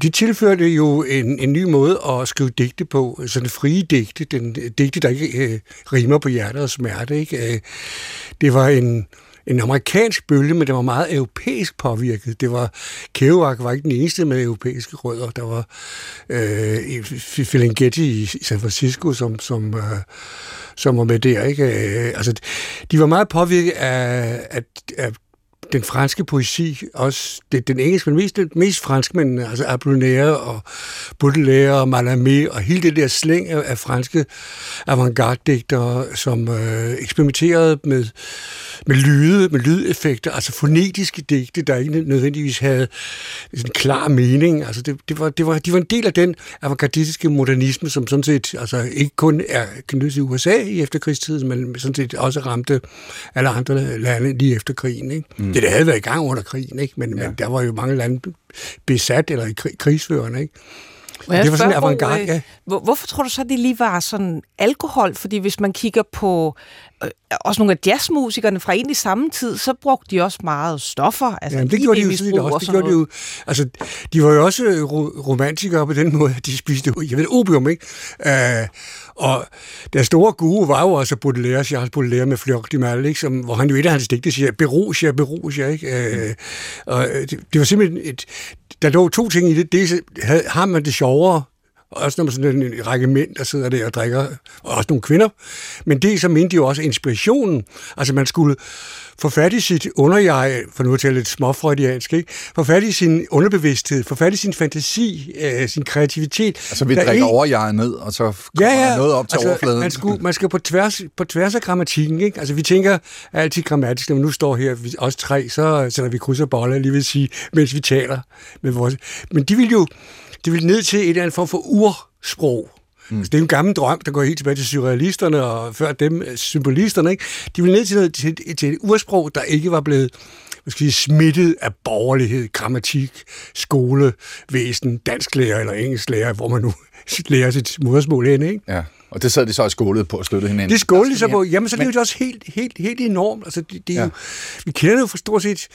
J: De tilførte jo en, en ny måde at skrive digte på, sådan frie digte, den digte, der ikke øh, rimer på hjertet og smerte. Ikke? Øh, det var en en amerikansk bølge, men det var meget europæisk påvirket. Det var, Kerouac var ikke den eneste med europæiske rødder. Der var øh, Felingetti i San Francisco, som, som, øh, som var med der. Ikke? Øh, altså, de var meget påvirket af, af, af den franske poesi, også det, den engelske, men mest, mest franske, men altså Apollinaire og Baudelaire og Mallarmé og hele det der slæng af, af franske avantgarde-digtere, som øh, eksperimenterede med, med lyde, med lydeffekter, altså fonetiske digte, der ikke nødvendigvis havde en klar mening. Altså det, det var, det var, de var en del af den avantgardistiske modernisme, som sådan set altså ikke kun er knyttet til USA i efterkrigstiden, men sådan set også ramte alle andre lande lige efter krigen. Ikke? Mm. Det, det havde været i gang under krigen, ikke? Men, ja. men der var jo mange lande besat eller krigsførende. Ikke?
I: Jeg
J: det var sådan en avantgarde,
I: øh,
J: ja.
I: hvor- Hvorfor tror du så, det lige var sådan alkohol? Fordi hvis man kigger på øh, også nogle af jazzmusikerne fra egentlig samme tid, så brugte de også meget stoffer. Altså
J: Jamen, det gjorde de jo også.
I: og
J: Det gjorde de jo, altså, de var jo også øh, ro- romantikere på den måde, at de spiste, jeg ved, opium, ikke? Øh, og der store guru var jo også Baudelaire, Charles Baudelaire med Fleur du Mal, ikke? Som, hvor han jo et af hans digte siger, berusia, berusia, ikke? Øh, og øh, det, det, var simpelthen et, der lå to ting i det. Det havde, har man det sjovere, også når man sådan en række mænd, der sidder der og drikker, og også nogle kvinder. Men det så mente de jo også inspirationen. Altså man skulle få fat i sit underjeg, for nu at tale lidt småfreudiansk, ikke? få fat i sin underbevidsthed, få fat i sin fantasi, øh, sin kreativitet.
G: Altså, vi drikker
J: ikke-
G: overjeget ned, og så kommer
J: Ja, ja.
G: noget op til
J: altså,
G: overfladen.
J: Man, skulle, man skal på tværs, på tværs af grammatikken. Ikke? Altså, vi tænker altid grammatisk, når vi nu står her, vi, os tre, så sætter vi kryds og bolle, lige vil sige, mens vi taler med vores... Men de vil jo de vil ned til et eller andet form for ursprog. Mm. Altså, det er en gammel drøm, der går helt tilbage til surrealisterne, og før dem øh, symbolisterne. Ikke? De vil ned til, noget, til, til et ursprog, der ikke var blevet hvad skal sige, smittet af borgerlighed, grammatik, skolevæsen, dansklærer eller engelsklærer, hvor man nu lærer sit modersmål hen, ikke?
G: Ja, og det sad de så og skålede på og støttede hinanden.
J: Det skåler de så på. Jamen, så det
G: Men-
J: jo også helt, helt, helt enormt. Altså, det, det er
G: Ja.
J: jo, vi kender det jo for stort set,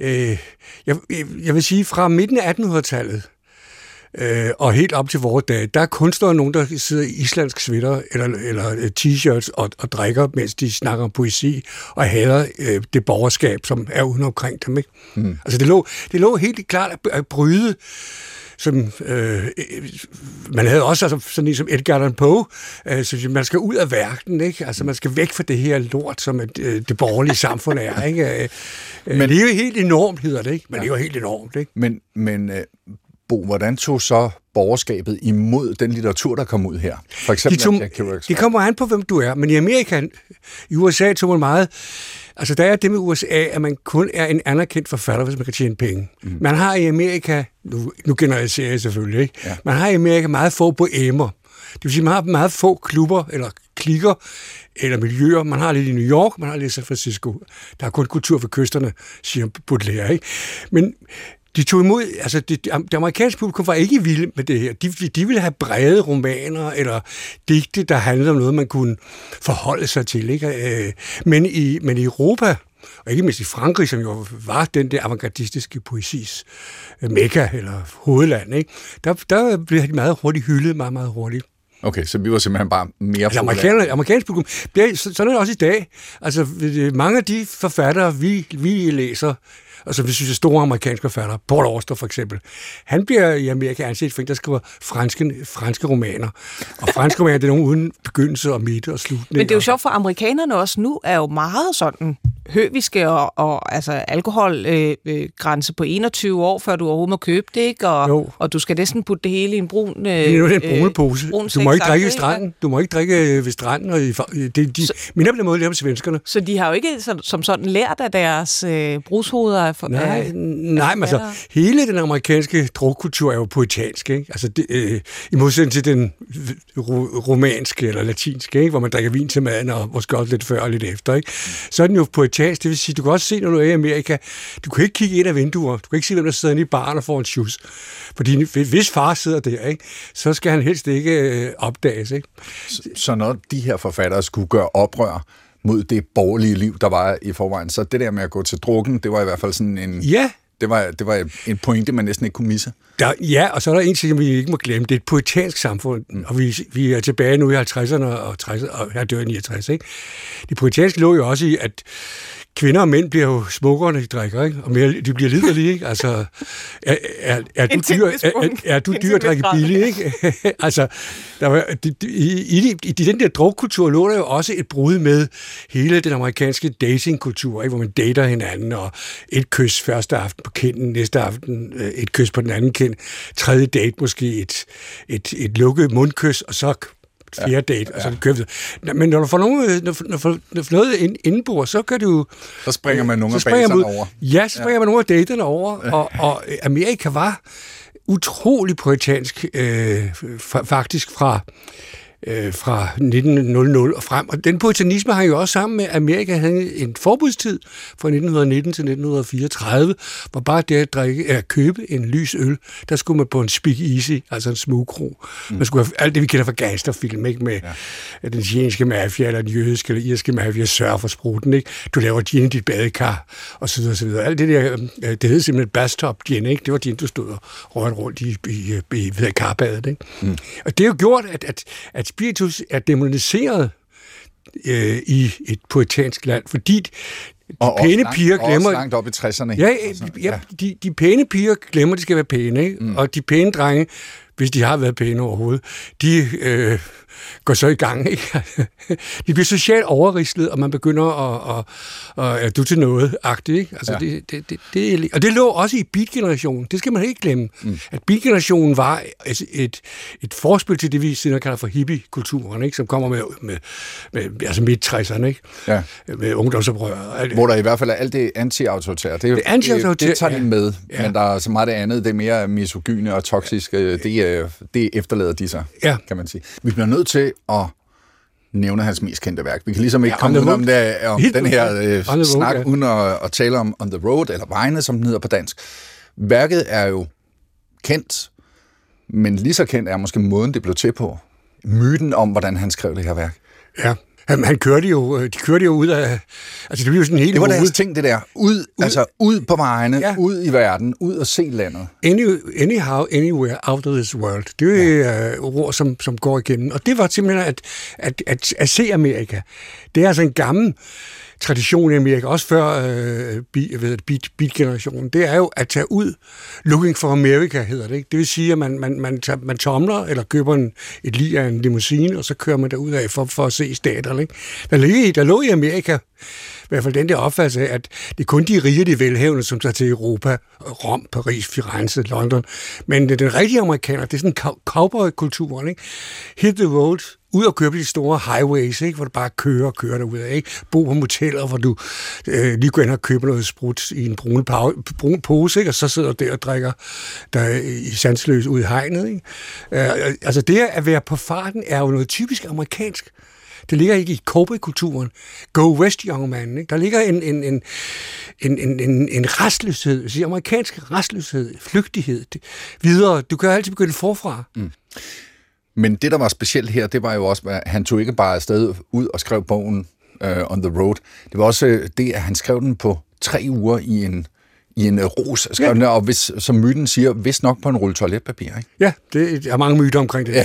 J: øh, jeg, jeg vil sige, fra midten af 1800-tallet, øh, og helt op til vores dage, der er kunstnere nogen, der sidder i islandsk sweater eller, eller øh, t-shirts og, og drikker, mens de snakker om poesi, og hader øh, det borgerskab, som er uden omkring dem. Ikke? Mm. Altså, det lå, det lå helt klart at, at bryde som øh, man havde også altså, sådan en som Edgar Allan Poe, øh, så man skal ud af verden, ikke? Altså man skal væk fra det her lort, som et, øh, det borgerlige samfund er, ikke? Øh, Men, det er jo helt enormt, hedder det, ikke? Men det er jo helt enormt, ikke?
G: Men, men øh, Bo, hvordan tog så borgerskabet imod den litteratur, der kom ud her? For eksempel
J: De tog,
G: af Kerouac.
J: det kommer an på, hvem du er, men i Amerika, i USA tog man meget, altså der er det med USA, at man kun er en anerkendt forfatter, hvis man kan tjene penge. Mm. Man har i Amerika, nu, nu generaliserer jeg selvfølgelig, ikke?
G: Ja.
J: man har i Amerika meget få boemer. Det vil sige, man har meget få klubber eller klikker eller miljøer. Man har lidt i New York, man har lidt i San Francisco. Der er kun kultur for kysterne, siger Baudelaire. Ikke? Men de tog imod, altså det, det amerikanske publikum var ikke vilde med det her. De, de ville have brede romaner eller digte, der handlede om noget, man kunne forholde sig til. Ikke? Øh, Men, i, men i Europa, og ikke mindst i Frankrig, som jo var den der avantgardistiske poesis øh, mekka eller hovedland, ikke? Der, der blev de meget hurtigt hyldet, meget, meget hurtigt.
G: Okay, så vi var simpelthen bare mere
J: Altså, amerikanerne, amerikansk publikum, det er, så- sådan er det også i dag. Altså, mange af de forfattere, vi, vi læser, og som vi synes er store amerikanske forfattere, Paul Auster for eksempel, han bliver i Amerika anset for en, der skriver franske, franske romaner. Og franske romaner, det er nogen uden begyndelse og midte og slutning.
I: Men det er jo sjovt, for amerikanerne også nu er jo meget sådan høviske og, og altså alkoholgrænse øh, øh, grænse på 21 år, før du overhovedet må købe det, ikke? Og,
J: Jo.
I: og du skal næsten putte det hele i en brun... Øh,
J: Det er jo den brune pose.
I: brun
J: Du må ikke drikke ved stranden. Du må ikke drikke øh, ved stranden. Og i, det, de, minder på den måde, det er svenskerne.
I: Så de har jo ikke så, som sådan lært af deres øh, brugshoveder. For,
J: Nej,
I: af,
J: nej, men altså, hele den amerikanske drukkultur er jo poetansk, ikke? Altså, det, øh, i modsætning til den ro- romanske eller latinske, ikke? Hvor man drikker vin til maden, og måske også lidt før og lidt efter, ikke? Så er den jo poetansk, det vil sige, du kan også se, når du er i Amerika, du kan ikke kigge ind af vinduer, du kan ikke se, hvem der sidder inde i baren og får en shoes. Fordi hvis far sidder der, ikke? Så skal han helst ikke øh, opdages, ikke?
G: Så, så når de her forfattere skulle gøre oprør mod det borgerlige liv, der var i forvejen, så det der med at gå til drukken, det var i hvert fald sådan en...
J: Ja,
G: Det var, det var en pointe, man næsten ikke kunne misse.
J: Der, ja, og så er der en ting, som vi ikke må glemme. Det er et poetansk samfund, mm. og vi, vi er tilbage nu i 50'erne og 60'erne, og jeg dør i 69, ikke? Det poetanske lå jo også i, at kvinder og mænd bliver jo smukkere, når de drikker, ikke? Og mere, de bliver liderlige, ikke? Altså, er, er, er, du, dyr, er, er, du dyr at drikke billig, ikke? altså, der var, det- i, i, i, den der drukkultur lå der jo også et brud med hele den amerikanske datingkultur, ikke? hvor man dater hinanden, og et kys første aften på kinden, næste aften øh, et kys på den anden kind, tredje date måske et, et, et lukket mundkys, og så fjerde ja, date, og så kører. Nå, Men når du får, nogle, når, når, når, når noget ind, indenbord, så kan du...
G: Så springer man nogle
J: så
G: af baserne over.
J: Ja, så springer ja. man nogle af daterne over, og, og Amerika var utrolig poetansk, øh, fa- faktisk fra øh, fra 1900 og frem. Og den puritanisme har jo også sammen med, at Amerika havde en forbudstid fra 1919 til 1934, hvor bare det at, drikke, at købe en lys øl, der skulle man på en speak easy, altså en smugkro. Mm. Man skulle have alt det, vi kender fra gangsterfilm, ikke? med ja. den chilenske mafia, eller den jødiske eller irske mafia, sørger for spruten. Ikke? Du laver gin i dit badekar, og så videre, og så videre. Alt det der, øh, det hed simpelthen bathtub gin, ikke? det var gin, du stod og rørte rundt i, i, i, i ved karbadet. Ikke? Mm. Og det har jo gjort, at, at, at spiritus er demoniseret øh, i et poetansk land, fordi de
G: Og
J: pæne
G: langt,
J: piger glemmer...
G: Også langt op i 60'erne.
J: Ja,
G: Altså,
J: ja, ja. De, de pæne piger glemmer, at de skal være pæne, ikke? Mm. og de pæne drenge, hvis de har været pæne overhovedet, de øh, går så i gang. Ikke? de bliver socialt overrislet, og man begynder at, at, at, at du til noget agtigt. Ikke? Altså,
G: Ja.
J: ja. det, det, det, det, og det lå også i beat-generationen. Det skal man ikke glemme. Mm. At beat-generationen var et, et, et forspil til det, vi senere kalder for hippie-kulturen, ikke? som kommer med, med, med altså midt-60'erne, ikke?
G: Ja.
J: med ungdomsoprør. Alt-
G: Hvor der i hvert fald er alt det anti-autoritære. Det,
J: Det anti-autoritære,
G: det, det tager de
J: ja.
G: med,
J: Ja.
G: men der er så meget det andet, det er mere misogyne og toksisk. øh, Det, er- det efterlader de sig,
J: Ja.
G: kan man sige. Vi bliver nødt til at nævne hans mest kendte værk. Vi kan ligesom ikke
J: Ja,
G: komme
J: On the
G: ud om, det, om
J: Helt
G: den her øh,
J: Road,
G: snak,
J: ja.
G: uden at, at tale om On the Road, eller Vejene, som den hedder på dansk. Værket er jo kendt, men lige så kendt er måske måden, det blev til på. Myten om, hvordan han skrev det her værk.
J: Ja. Han, han kørte jo, de kørte jo ud af... Altså, det blev jo sådan helt
G: Det var deres ting, det der. Ud, ud. altså ud på vejene, ja. Ud i verden, ud og se landet.
J: Any, anyhow, anywhere, out of this world. Det er ja. ord, som, som går igennem. Og det var simpelthen at, at, at, at se Amerika. Det er altså en gammel tradition i Amerika, også før øh, ved, beat, beat-generationen, det er jo at tage ud, looking for America hedder det. Ikke? Det vil sige, at man, man, man, tager, man tomler eller køber en, et lig af en limousine, og så kører man derud af for, for at se staterne. Ikke? Der, lå i, der lå i Amerika i hvert fald den der opfattelse af, at det er kun de rige, de velhavende, som tager til Europa, Rom, Paris, Firenze, London. Men det- den rigtige amerikaner, det er sådan cowboy-kulturen, ikke? Hit the road, ud og køre på de store highways, ikke? hvor du bare kører og kører derud. Ikke? Bo på moteller, hvor du øh, lige går ind og køber noget sprut i en brun, pau- brun pose, ikke? og så sidder du der og drikker der i sansløs ud i hegnet. Ikke? Øh, øh, altså det at være på farten er jo noget typisk amerikansk. Det ligger ikke i corporate-kulturen. Go west, young man. Ikke? Der ligger en, en, en, en, en, en, en restløshed, jeg amerikansk restløshed, flygtighed. Det, videre, du kan altid begynde forfra. Mm.
G: Men det, der var specielt her, det var jo også, at han tog ikke bare afsted ud og skrev bogen uh, On the Road. Det var også øh, det, at han skrev den på tre uger i en, i en øh, ros. Skrev
J: Ja.
G: den, og hvis, som myten siger, vist nok på en rulle toiletpapir. Ikke?
J: Ja, det er mange myter omkring det.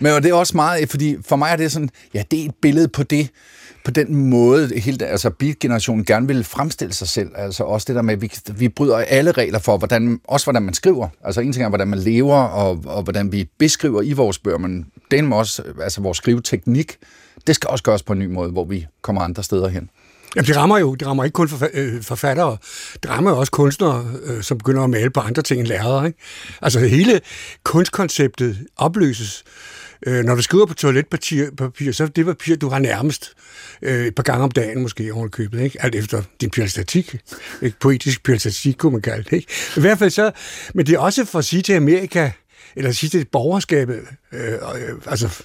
G: Men det er også meget, fordi for mig er det sådan, ja, det er et billede på det, på den måde, hele, altså beat-generationen gerne vil fremstille sig selv. Altså også det der med, at vi, vi bryder alle regler for, hvordan, også hvordan man skriver. Altså en ting er, hvordan man lever, og, og hvordan vi beskriver i vores bøger, men den må også, altså vores skriveteknik, det skal også gøres på en ny måde, hvor vi kommer andre steder hen.
J: Jamen, det rammer jo det rammer ikke kun øh, forfattere, det rammer jo også kunstnere, øh, som begynder at male på andre ting end lærere. Ikke? Altså hele kunstkonceptet opløses. Øh, når du skriver på toiletpapir, papir, så er det papir, du har nærmest øh, et par gange om dagen måske oven i købet, ikke? alt efter din peristatik. Ikke? Poetisk peristatik kunne man kalde det. Ikke? I hvert fald så, men det er også for at sige til Amerika, eller at sige til borgerskabet, øh, øh, altså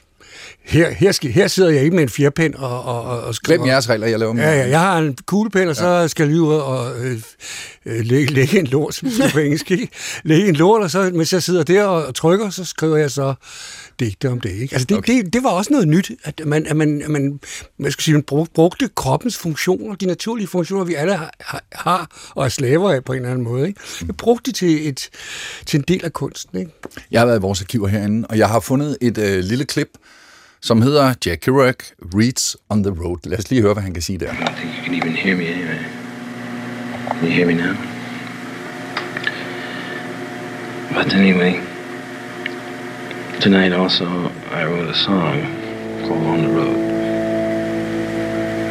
J: her, her, skal, her sidder jeg ikke med en fjerpen og, og, og, og skriver.
G: Glem jeres regler, jeg laver med.
J: Ja, ja, jeg har en kuglepen, og så ja. skal jeg lige ud og øh, øh, lægge, lægge en lort, som det på engelsk? Lægge en lort, og så, mens jeg sidder der og, og trykker, så skriver jeg så digte om det, ikke? Altså, det, okay. det, det var også noget nyt, at man, at man, at man, man, skal sige, man brug- brugte kroppens funktioner, de naturlige funktioner, vi alle har, har- og er slaver af på en eller anden måde, ikke? Vi brugte det til, et, til en del af kunsten, ikke?
G: Jeg har været i vores arkiver herinde, og jeg har fundet et øh, lille klip, som hedder Jack Kerouac Reads on the Road. Lad os lige høre, hvad han kan sige der.
K: I don't think you can even hear me anyway. Can you hear me now? But anyway, tonight also I wrote a song called On the Road.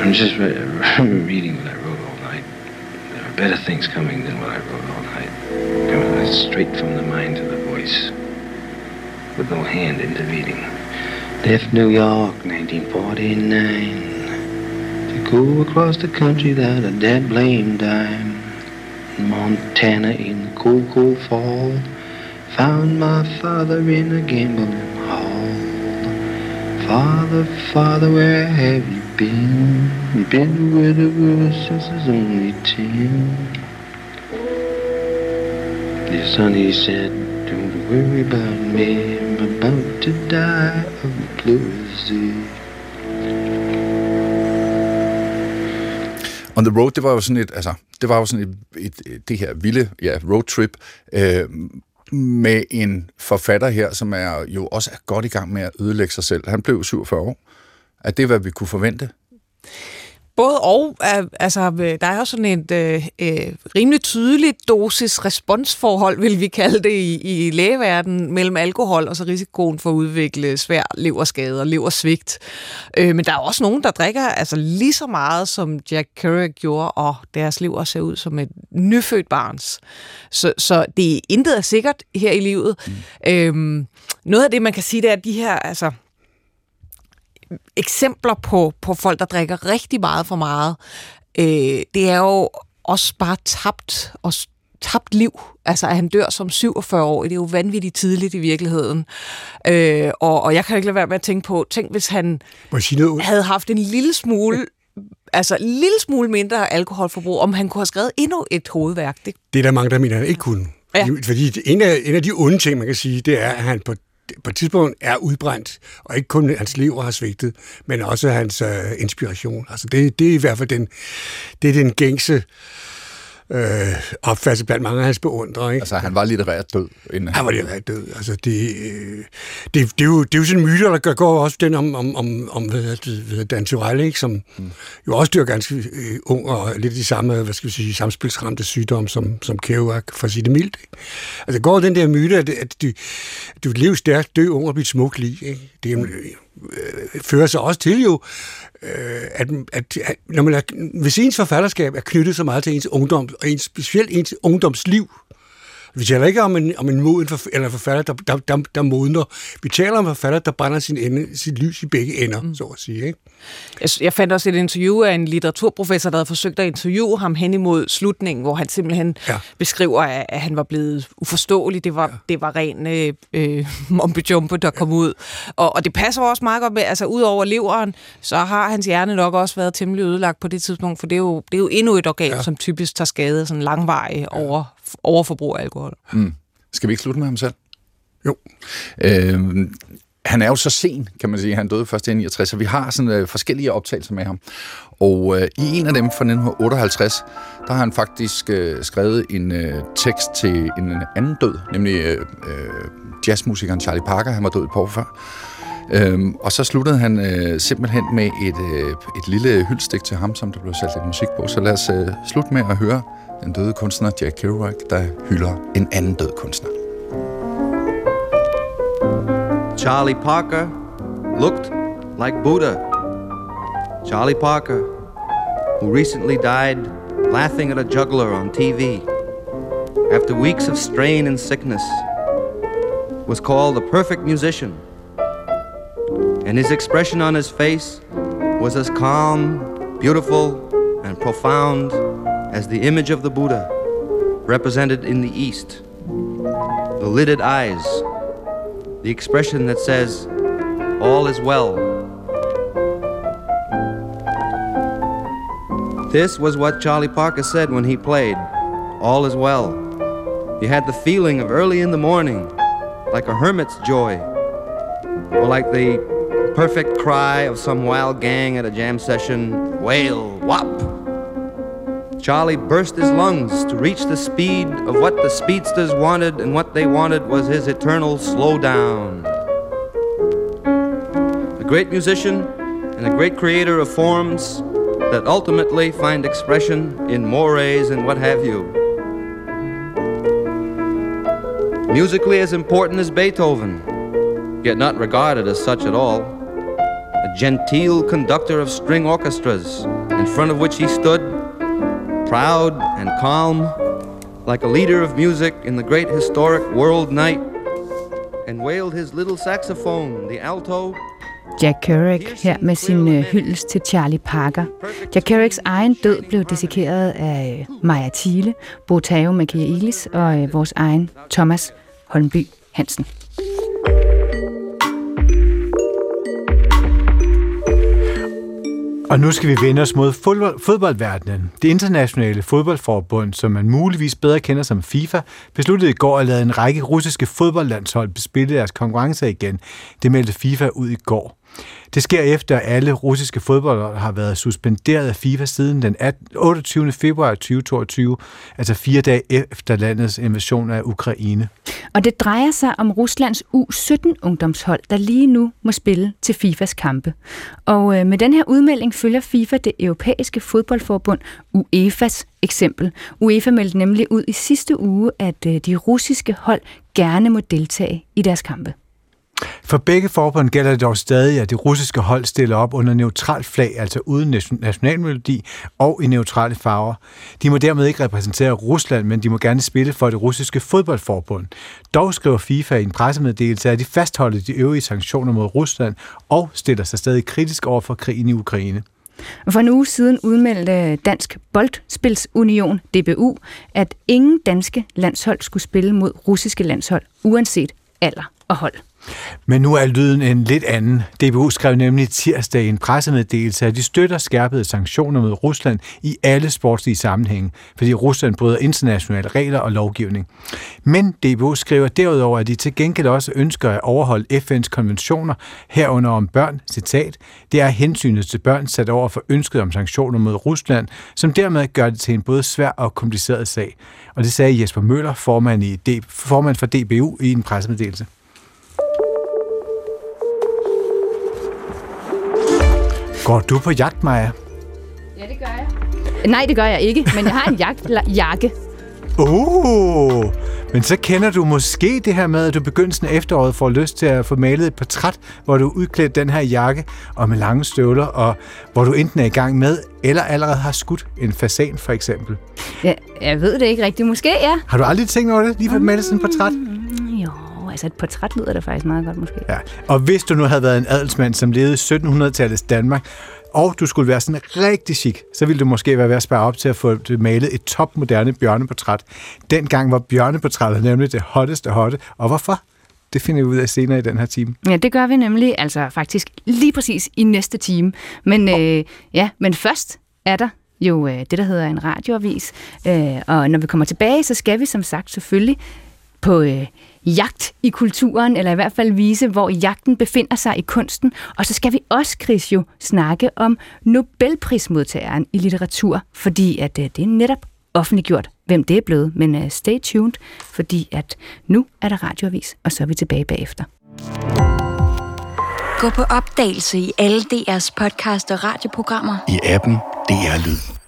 K: I'm just re- reading what I wrote all night. There are better things coming than what I wrote all night. Coming straight from the mind to the voice, with no hand intervening. Left New York, 1949 to go across the country without a dead blame dime. Montana in the cold fall. Found my father in a gambling hall. Father, father, where have you been? Been with the world since I was only ten. Dear son, he said, don't worry about me. I'm about to die of pleurisy.
G: On the Road, det var jo sådan et, altså, det var jo sådan et, et, et det her vilde ja, roadtrip øh, med en forfatter her, som er jo også er godt i gang med at ødelægge sig selv. Han blev 47 år. Er det, hvad vi kunne forvente?
I: Både og, øh, altså, der er jo sådan et øh, øh, rimelig tydeligt dosis-responsforhold, vil vi kalde det i, i lægeverdenen, mellem alkohol og så risikoen for at udvikle svær leverskade og leversvigt. Øh, men der er også nogen, der drikker altså lige så meget, som Jack Kerouac gjorde, og deres lever ser ud som et nyfødt barns. Så, så det er intet er sikkert her i livet. Mm. Øh, noget af det, man kan sige, det er, at de her, altså, eksempler på, på folk, der drikker rigtig meget for meget, øh, det er jo også bare tabt og tabt liv. Altså, at han dør som 47 år, det er jo vanvittigt tidligt i virkeligheden. Øh, og, og jeg kan ikke lade være med at tænke på, tænk hvis han havde haft en lille smule altså en lille smule mindre alkoholforbrug, om han kunne have skrevet endnu et hovedværk.
J: Det, det er der mange, der mener, han ikke kunne. Ja. Fordi en af, en af de onde ting, man kan sige, det er, at han på på et tidspunkt er udbrændt, og ikke kun hans liv har svigtet, men også hans øh, inspiration. Altså det, det er i hvert fald den, det er den gængse øh, opfattelse blandt mange af hans beundrere. Ikke?
G: Altså, han var litterært død. Inden
J: han, han var litterært død. Altså, det, øh, det, det, er jo, det er jo sådan en myte, der går også den om, om, om, om hvad Dan Tyrell, ikke? som mm. jo også dør ganske øh, ung og lidt i samme, hvad skal vi sige, samspilsramte sygdom som, som Kerouac, for at sige det mildt. Ikke? Altså, går den der myte, at, at du, du vil leve stærkt, dø ung og blive smuk lige. Ikke? Det mm øh, fører sig også til jo, øh, at, at, at når man er, hvis ens forfatterskab er knyttet så meget til ens ungdom, og ens, specielt ens ungdomsliv, vi taler ikke om en, om en moden for, eller forfatter, der, der, der, der modner. Vi taler om en forfatter, der brænder sin, ende, sit lys i begge ender, mm. så at sige. Ikke?
I: Jeg, jeg fandt også et interview af en litteraturprofessor, der havde forsøgt at interviewe ham hen imod slutningen, hvor han simpelthen ja. beskriver, at, at han var blevet uforståelig. Det var, ja. det var ren øh, øh mombejumpe, der kom ud. Og, og det passer også meget godt med, altså ud over leveren, så har hans hjerne nok også været temmelig ødelagt på det tidspunkt, for det er jo, det er jo endnu et organ, ja. som typisk tager skade sådan langvej ja. over overforbrug af alkohol.
G: Mm. Skal vi ikke slutte med ham selv?
J: Jo.
G: Øhm, han er jo så sen, kan man sige. Han døde først i 69, så vi har sådan øh, forskellige optagelser med ham. Og øh, i en af dem fra 1958, der har han faktisk øh, skrevet en øh, tekst til en anden død, nemlig øh, øh, jazzmusikeren Charlie Parker. Han var død et par år før. Øhm, og så sluttede han øh, simpelthen med et, øh, et lille hyldstik til ham, som der blev sat lidt musik på. Så lad os øh, slutte med at høre den døde kunstner Jack Kerouac, der hylder en anden død kunstner.
L: Charlie Parker looked like Buddha. Charlie Parker, who recently died laughing at a juggler on TV after weeks of strain and sickness, was called the perfect musician. And his expression on his face was as calm, beautiful, and profound as the image of the Buddha represented in the East. The lidded eyes, the expression that says, All is well. This was what Charlie Parker said when he played, All is well. You had the feeling of early in the morning, like a hermit's joy, or like the perfect cry of some wild gang at a jam session, wail, whop. Charlie burst his lungs to reach the speed of what the speedsters wanted, and what they wanted was his eternal slowdown. A great musician and a great creator of forms that ultimately find expression in mores and what have you. Musically as important as Beethoven, yet not regarded as such at all. A genteel conductor of string orchestras, in front of which he stood proud and calm, like a leader of music in the great historic world night, and wailed his little saxophone, the alto,
C: Jack Kerouac her med sin øh, hyldest til Charlie Parker. Jack Kerouacs egen død blev dissekeret af øh, Maja Thiele, Botao Michaelis og øh, vores egen Thomas Holmby Hansen.
B: Og nu skal vi vende os mod fodbold, fodboldverdenen. Det internationale fodboldforbund, som man muligvis bedre kender som FIFA, besluttede i går at lade en række russiske fodboldlandshold bespille deres konkurrencer igen. Det meldte FIFA ud i går. Det sker efter, at alle russiske fodboldere har været suspenderet af FIFA siden den 28. februar 2022, altså fire dage efter landets invasion af Ukraine.
C: Og det drejer sig om Ruslands U17-ungdomshold, der lige nu må spille til FIFAs kampe. Og øh, med den her udmelding følger FIFA det europæiske fodboldforbund UEFAs eksempel. UEFA meldte nemlig ud i sidste uge, at øh, de russiske hold gerne må deltage i deres kampe.
B: For begge forbund gælder det dog stadig, at det russiske hold stiller op under neutralt flag, altså uden nationalmelodi og i neutrale farver. De må dermed ikke repræsentere Rusland, men de må gerne spille for det russiske fodboldforbund. Dog skriver FIFA i en pressemeddelelse, at de fastholder de øvrige sanktioner mod Rusland og stiller sig stadig kritisk over for krigen i Ukraine.
C: For en uge siden udmeldte Dansk Boldspilsunion, DBU, at ingen danske landshold skulle spille mod russiske landshold, uanset alder og hold.
B: Men nu er lyden en lidt anden. DBU skrev nemlig tirsdag i en pressemeddelelse, at de støtter skærpede sanktioner mod Rusland i alle sportslige sammenhænge, fordi Rusland bryder internationale regler og lovgivning. Men DBU skriver derudover, at de til gengæld også ønsker at overholde FN's konventioner herunder om børn, citat, det er hensynet til børn sat over for ønsket om sanktioner mod Rusland, som dermed gør det til en både svær og kompliceret sag. Og det sagde Jesper Møller, formand, i D- formand for DBU, i en pressemeddelelse. Går du på jagt, Maja?
C: Ja, det gør jeg. Nej, det gør jeg ikke, men jeg har en jagtjakke.
B: Oh, men så kender du måske det her med, at du begyndelsen af efteråret får lyst til at få malet et portræt, hvor du udklædt den her jakke og med lange støvler, og hvor du enten er i gang med, eller allerede har skudt en fasan for eksempel.
C: Ja, jeg ved det ikke rigtigt. Måske, ja.
B: Har du aldrig tænkt over det, lige for at male sådan et portræt?
C: Altså et portræt lyder det faktisk meget godt måske.
B: Ja, og hvis du nu havde været en adelsmand, som levede i 1700-tallets Danmark, og du skulle være sådan rigtig chic, så ville du måske være ved at spare op til at få malet et topmoderne bjørneportræt. Dengang var bjørneportrættet nemlig det hotteste hotte. Og hvorfor? Det finder vi ud af senere i den her time.
C: Ja, det gør vi nemlig, altså faktisk lige præcis i næste time. Men, oh. øh, ja, men først er der jo øh, det, der hedder en radioavis. Øh, og når vi kommer tilbage, så skal vi som sagt selvfølgelig på øh, jagt i kulturen, eller i hvert fald vise, hvor jagten befinder sig i kunsten. Og så skal vi også, Chris, jo snakke om Nobelprismodtageren i litteratur, fordi at øh, det er netop offentliggjort, hvem det er blevet. Men uh, stay tuned, fordi at nu er der radioavis, og så er vi tilbage bagefter.
M: Gå på opdagelse i alle DR's podcast og radioprogrammer.
G: I appen DR Lyd.